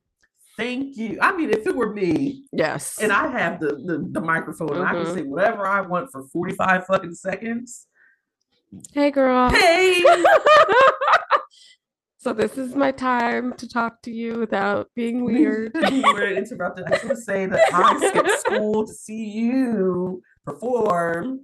Thank you. I mean, if it were me, yes, and I have the the, the microphone, mm-hmm. I can mm-hmm. say whatever I want for forty five fucking seconds. Hey, girl. Hey. so this is my time to talk to you without being weird. we're interrupted. I just want to say that I skipped school to see you perform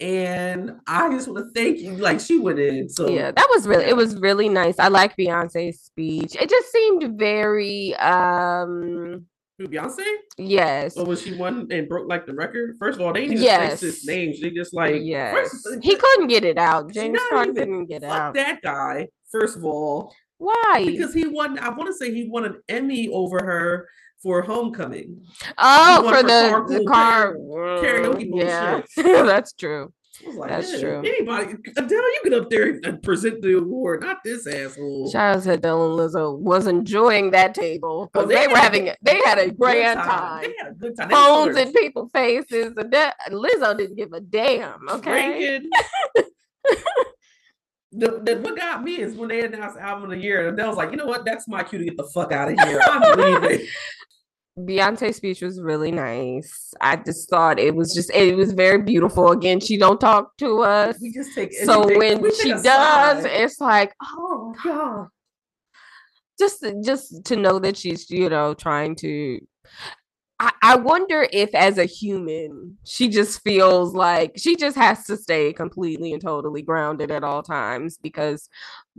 and I just want to thank you. Like she went in, so yeah, that was really it was really nice. I like Beyonce's speech. It just seemed very um Beyonce? Yes. So was she one and broke like the record, first of all, they didn't yes. his names. They just like yes. First, he couldn't get it out. James Corden couldn't get out. That guy, first of all. Why? Because he won. I want to say he won an Emmy over her for homecoming. Oh, for the, the car karaoke mm, yeah. That's true. Like, That's true. Anybody, Adele, you get up there and present the award, not this asshole. Shout out to Adele and Lizzo was enjoying that table because oh, they, they, were having they had a grand time. time. They had a good time. Phones in people's faces, and that Lizzo didn't give a damn. Okay. the, the, what got me is when they announced the album of the year, and was like, you know what? That's my cue to get the fuck out of here. I'm leaving. Beyonce's speech was really nice. I just thought it was just it was very beautiful. Again, she don't talk to us. We just take so when she does, side. it's like, oh, oh god. Just just to know that she's, you know, trying to I, I wonder if as a human she just feels like she just has to stay completely and totally grounded at all times because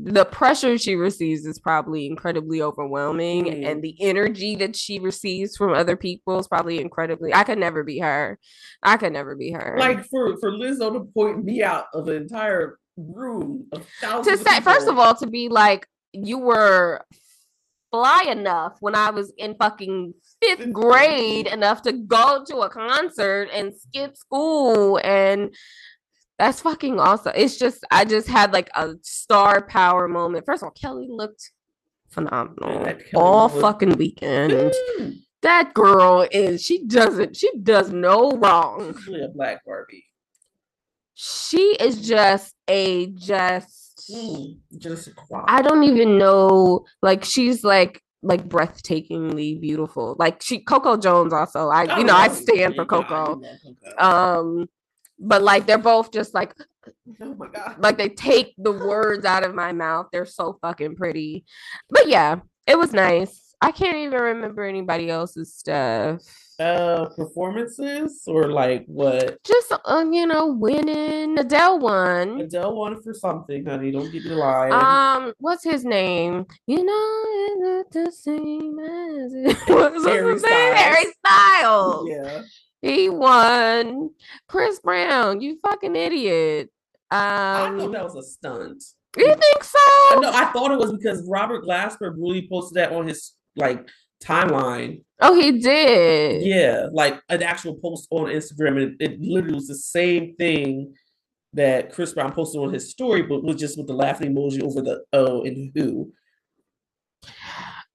the pressure she receives is probably incredibly overwhelming mm. and the energy that she receives from other people is probably incredibly i could never be her i could never be her like for for lizzo to point me out of an entire room of thousands to say people. first of all to be like you were fly enough when i was in fucking fifth grade enough to go to a concert and skip school and that's fucking awesome. It's just I just had like a star power moment. First of all, Kelly looked phenomenal. Kelly All was- fucking weekend. That girl is she doesn't she does no wrong. she's really a black Barbie. She is just a just Mm, just. I don't even know like she's like like breathtakingly beautiful. Like she Coco Jones also. I Oh, you know I stand for Coco. Coco. Um but like they're both just like oh my god. like they take the words out of my mouth. They're so fucking pretty. But yeah, it was nice. I can't even remember anybody else's stuff. Uh, performances or like what? Just uh, you know, winning. Adele won. Adele won for something, honey. Don't get me lying. Um, what's his name? You know, it's not the same as it was. Harry name? Harry Styles. yeah. He won. Chris Brown, you fucking idiot. I Um, thought that was a stunt. you think so? I know. I thought it was because Robert Glasper really posted that on his like timeline. Oh, he did. Yeah, like an actual post on Instagram, and it, it literally was the same thing that Chris Brown posted on his story, but was just with the laughing emoji over the O and who.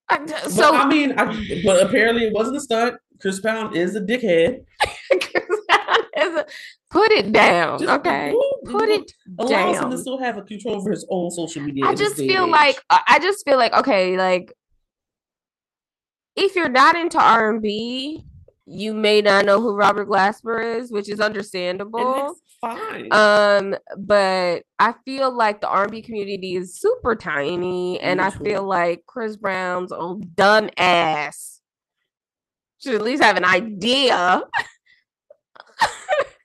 I- But So I mean, I, but apparently it wasn't a stunt. Chris Brown is a dickhead. put it down, Just okay? Put it allows him to still have a control over his own social media. I just feel like I just feel like okay, like if you're not into R and B, you may not know who Robert Glasper is, which is understandable. that's fine. Um, but I feel like the R&B community is super tiny, and I feel like Chris Brown's old dumb ass should at least have an idea.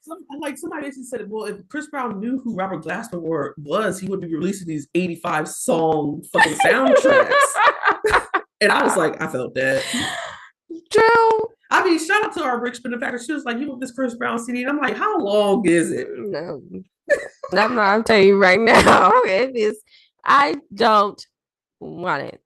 Some, like somebody actually said, well, if Chris Brown knew who Robert Glasper were, was, he would be releasing these 85 song fucking soundtracks. and I was like, I felt that. True. I mean, shout out to our Rich benefactor. She was like, you want this Chris Brown CD? And I'm like, how long is it? No, I'm not. I'm telling you right now, it is. I don't want it.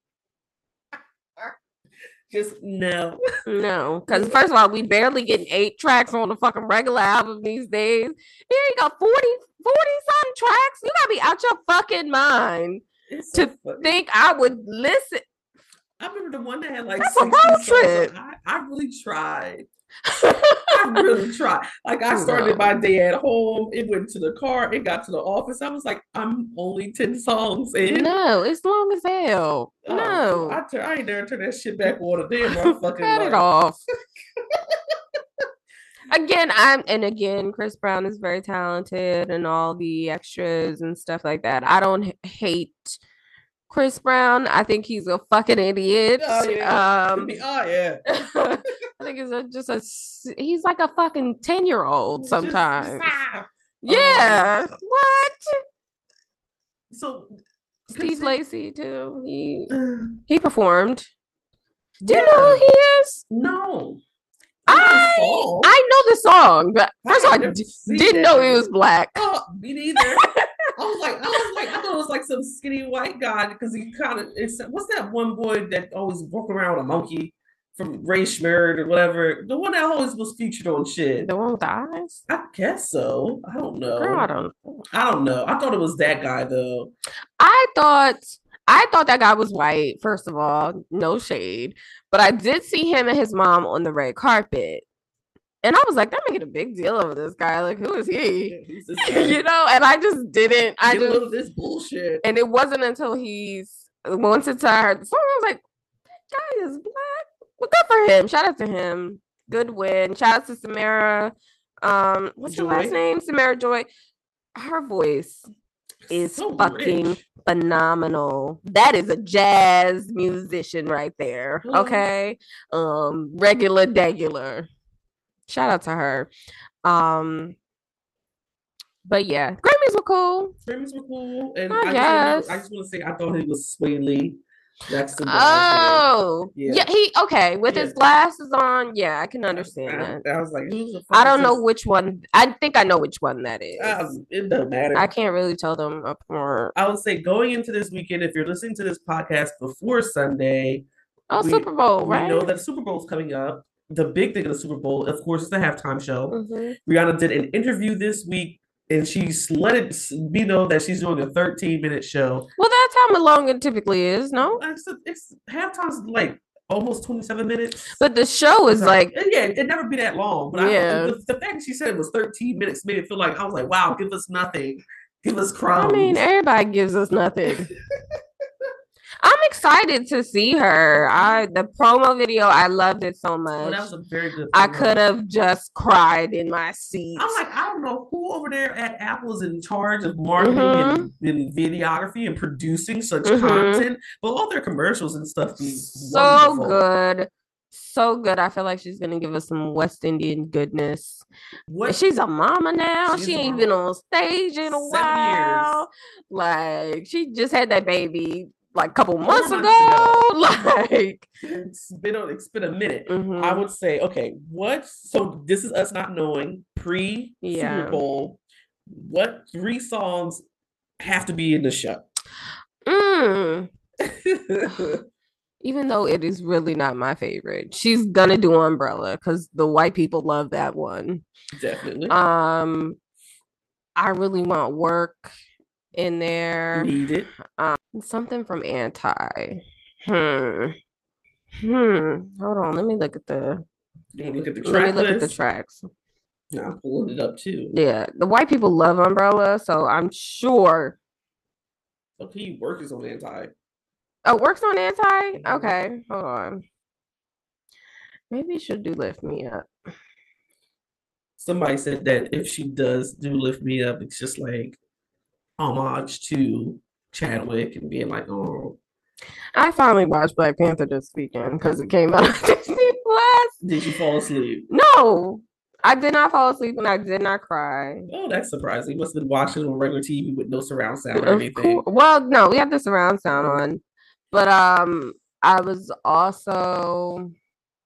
Just no. No, because first of all, we barely getting eight tracks on the fucking regular album these days. Here you got 40, 40 some tracks. You gotta be out your fucking mind so To funny. think I would listen. I remember the one that had like That's a road trip. I, I really tried. I really tried. Like I started my day at home. It went to the car. It got to the office. I was like, I'm only ten songs in. no, it's long as hell. Oh, no, I, tur- I ain't never turn that shit back on a day in my fucking cut it off. again, I'm and again, Chris Brown is very talented and all the extras and stuff like that. I don't hate Chris Brown. I think he's a fucking idiot. Oh, yeah. Um, oh yeah. I think he's a, just a he's like a fucking 10 year old Just- just, sometimes. ah. yeah. Um, what? So Steve Lacy too. He he performed. Do yeah. you know who he is? No. I. I know the song, but first of all, I never d- seen didn't that know he was black. Oh, me neither. I was like, I was like, I thought it was like some skinny white guy because he kind of. It's what's that one boy that always walk around with a monkey from Rae Sremmurd or whatever? The one that always was featured on shit. The one with the eyes? I guess so. I don't know. Girl, I don't I don't know. I thought it was that guy though. I thought I thought that guy was white, first of all, no shade. But I did see him and his mom on the red carpet. And I was like, they're making a big deal of this guy. Like, who is he? He's this guy. you know, and I just didn't. I Get just this bullshit. and it wasn't until he's once it's I heard the song, I was like, that guy is black. Well, good for him. Shout out to him. Good win. Shout out to Samara. Um, what's her Joy. last name? Samara Joy. Her voice is So fucking rich. phenomenal. That is a jazz musician right there. Mhm. Okay. Um, regular degular. Shout out to her. Um, but yeah, Grammys were cool. Grammys were cool, and I I, just, guess. wanna- I just want to say I thought he was Swae Lee. That's the Oh, Yeah. yeah. He okay with his glasses on. Yeah, I can understand I, that. I was like, who's the fuck I don't know which one. I think I know which one that is. It doesn't matter. I can't really tell them apart. I would say going into this weekend, if you're listening to this podcast before Sunday, Oh, we- Super Bowl, right we know that Super Bowl's coming up. The big thing of the Super Bowl, of course, is the halftime show. Mhm. Rihanna did an interview this week and she's let it be known that she's doing a 13 minute show. Well, that's how long it typically is, no? It's, it's halftime's like almost 27 minutes. But the show is like yeah, it never be that long. But yeah. I, the, the, fact that she said it was 13 minutes made it feel like I was like, wow, give us nothing. Give us crumbs. I mean, everybody gives us nothing. I'm excited to see her. I the promo video, I loved it so much. Oh, that was a very good. I could have just cried in my seat. I'm like, I don't know who over there at Apple is in charge of marketing mm-hmm. and, and, videography and producing such mm-hmm. content, but all their commercials and stuff so wonderful. good. So good. I feel like she's gonna give us some West Indian goodness. What? She's a mama now. She's she ain't been on stage in a while. Years. Like she just had that baby like a couple months, ago. Like it's been a, it's been a minute. Mm-hmm. I would say, okay, what? So this is us not knowing pre yeah. Super Bowl. What three songs have to be in the show? Mm. Even though it is really not my favorite, she's gonna do Umbrella because the white people love that one. Definitely. Um, I really want work in there. Need it. Um, something from Anti. Hmm. Hmm. Hold on. Let me look at the. Look at the let me look at the tracks. Yeah, I'm pulling it up too. Yeah, the white people love Umbrella, so I'm sure. He works on Anti. Oh, works on Anti. Mm-hmm. Okay, hold on. Maybe should do Lift Me Up. Somebody said that if she does do Lift Me Up, it's just like homage to Chadwick and being like, oh. I finally watched Black Panther this weekend because it came out on Disney Plus. Did you fall asleep? No, I did not fall asleep and I did not cry. Oh, that's surprising. You must have been watching on regular TV with no surround sound or anything. Well, no, we had the surround sound on, but um, I was also,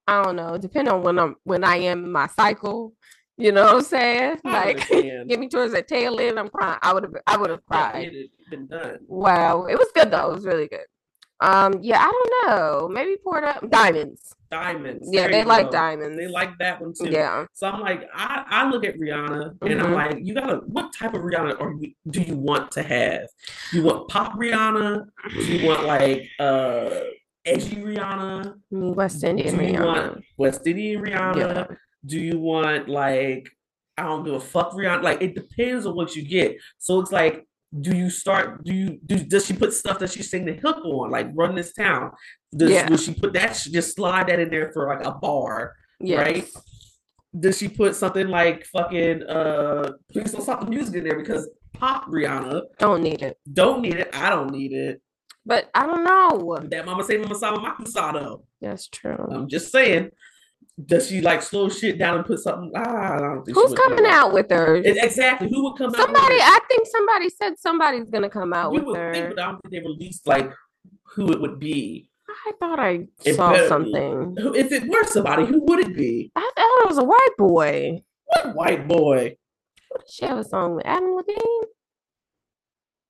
I don't know, depending on when I'm when I am in my cycle. You know what I'm saying? like, get me towards the tail end. I'm crying. I would have. I would have cried. It been done. Wow, it was good though. It was really good. Um, yeah, I don't know. Maybe pour it up diamonds. Diamonds. Yeah, there they like go. diamonds. They like that one too. Yeah. So I'm like, I, I look at Rihanna and mm-hmm. I'm like, you gotta. What type of Rihanna or do you want to have? You want pop Rihanna? Do you want like uh edgy Rihanna? West Indian do you Rihanna. Want West Indian Rihanna. Yeah. Do you want like I don't give a fuck Rihanna? Like it depends on what you get. So it's like, do you start? Do you do? Does she put stuff that she's saying the hook on, like "Run This Town"? Does yeah. will she put that? Just slide that in there for like a bar, yes. right? Does she put something like fucking uh please don't stop the music in there because pop Rihanna don't need it. Don't need it. I don't need it. But I don't know. That mama say mama saw my though. That's true. I'm just saying does she like slow shit down and put something? Ah, I don't think Who's coming out with her? Exactly. Who would come somebody, out? Somebody. I think somebody said somebody's gonna come out you with her. Think, but I don't think they released like who it would be. I thought I it saw something. If it were somebody, who would it be? I thought it was a white boy. What white boy? She have a song with Adam Levine.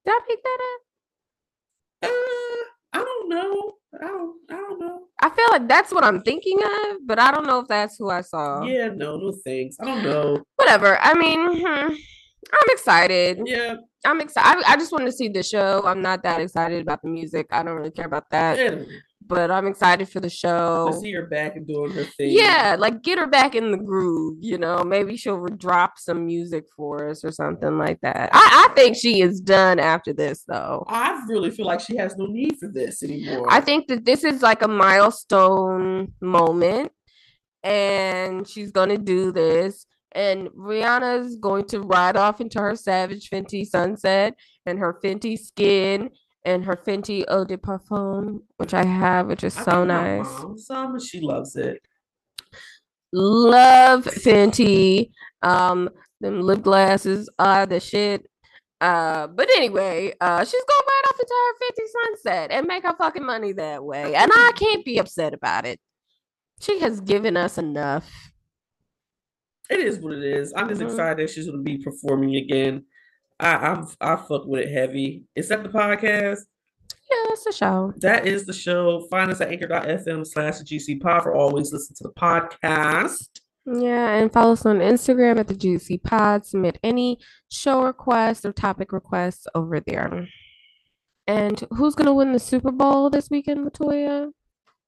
Did I pick that up? Uh, I don't know. I don't. I don't know. I feel like that's what I'm thinking of, but I don't know if that's who I saw. Yeah, no, no thanks. I don't know. Whatever. I mean, hmm, I'm excited. Yeah. I'm excited. I, I, just want to see the show. I'm not that excited about the music. I don't really care about that. Yeah but I'm excited for the show. To see her back and doing her thing. Yeah, like get her back in the groove. You know, maybe she'll drop some music for us or something like that. I, I think she is done after this, though. I really feel like she has no need for this anymore. I think that this is like a milestone moment, and she's gonna do this. And Rihanna's going to ride off into her Savage Fenty sunset and her Fenty skin and her Fenty Eau de Parfum, which I have, which is I so nice. Some she loves it. Love Fenty. Um, them lip glasses are the shit. Uh, but anyway, uh, she's going right off into her Fenty sunset and make her fucking money that way, and I can't be upset about it. She has given us enough. It is what it is. I'm just mm-hmm. excited she's going to be performing again. I I'm I fuck with it heavy. Is that the podcast? Yeah, it's the show. That is the show. Find us at anchor.fm slash GC pod for always listen to the podcast. Yeah, and follow us on Instagram at the Juicy Pod. Submit any show requests or topic requests over there. And who's gonna win the Super Bowl this weekend, Latoya?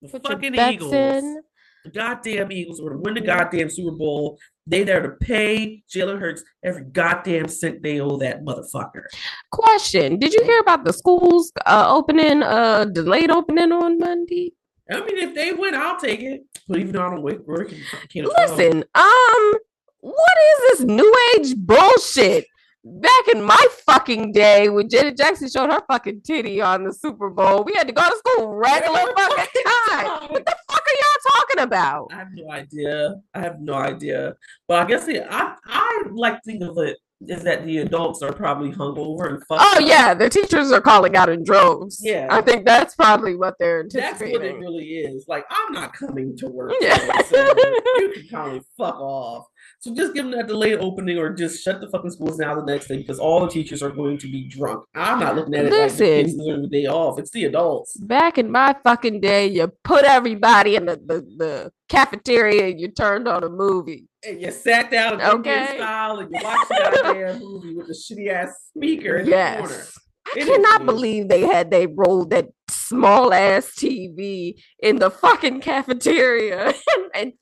The Put your fucking bets Eagles. in. The goddamn Eagles going to win the goddamn Super Bowl. They there to pay Jalen Hurts every goddamn cent they owe that motherfucker. Question: Did you hear about the schools uh, opening, uh, delayed opening on Monday? I mean, if they win, I'll take it. But even though I don't work, work and can't Listen, um, what is this new age bullshit? Back in my fucking day, when Janet Jackson showed her fucking titty on the Super Bowl, we had to go to school regular fucking time. What the fuck are y'all talking about? I have no idea. I have no idea. But I guess I I like to think of it is that the adults are probably hungover and fucked Oh up. yeah, the teachers are calling out in droves. Yeah. I think that's probably what they're That's what it really is. Like, I'm not coming to work. Yeah. so you can probably fuck off. So just give them that delayed opening or just shut the fucking schools down the next day because all the teachers are going to be drunk. I'm not looking at it like the kids Listen. the day off. It's the adults. Back in my fucking day, you put everybody in the, the, the cafeteria and you turned on a movie. And you sat down in Indian Okay. style and you watched the damn movie with the shitty ass speaker in the corner. Yes. I It cannot believe they had they rolled that small ass TV in the fucking cafeteria and, and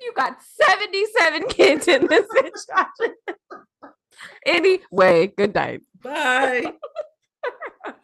you got 77 kids in this bitch. anyway, good night. Bye.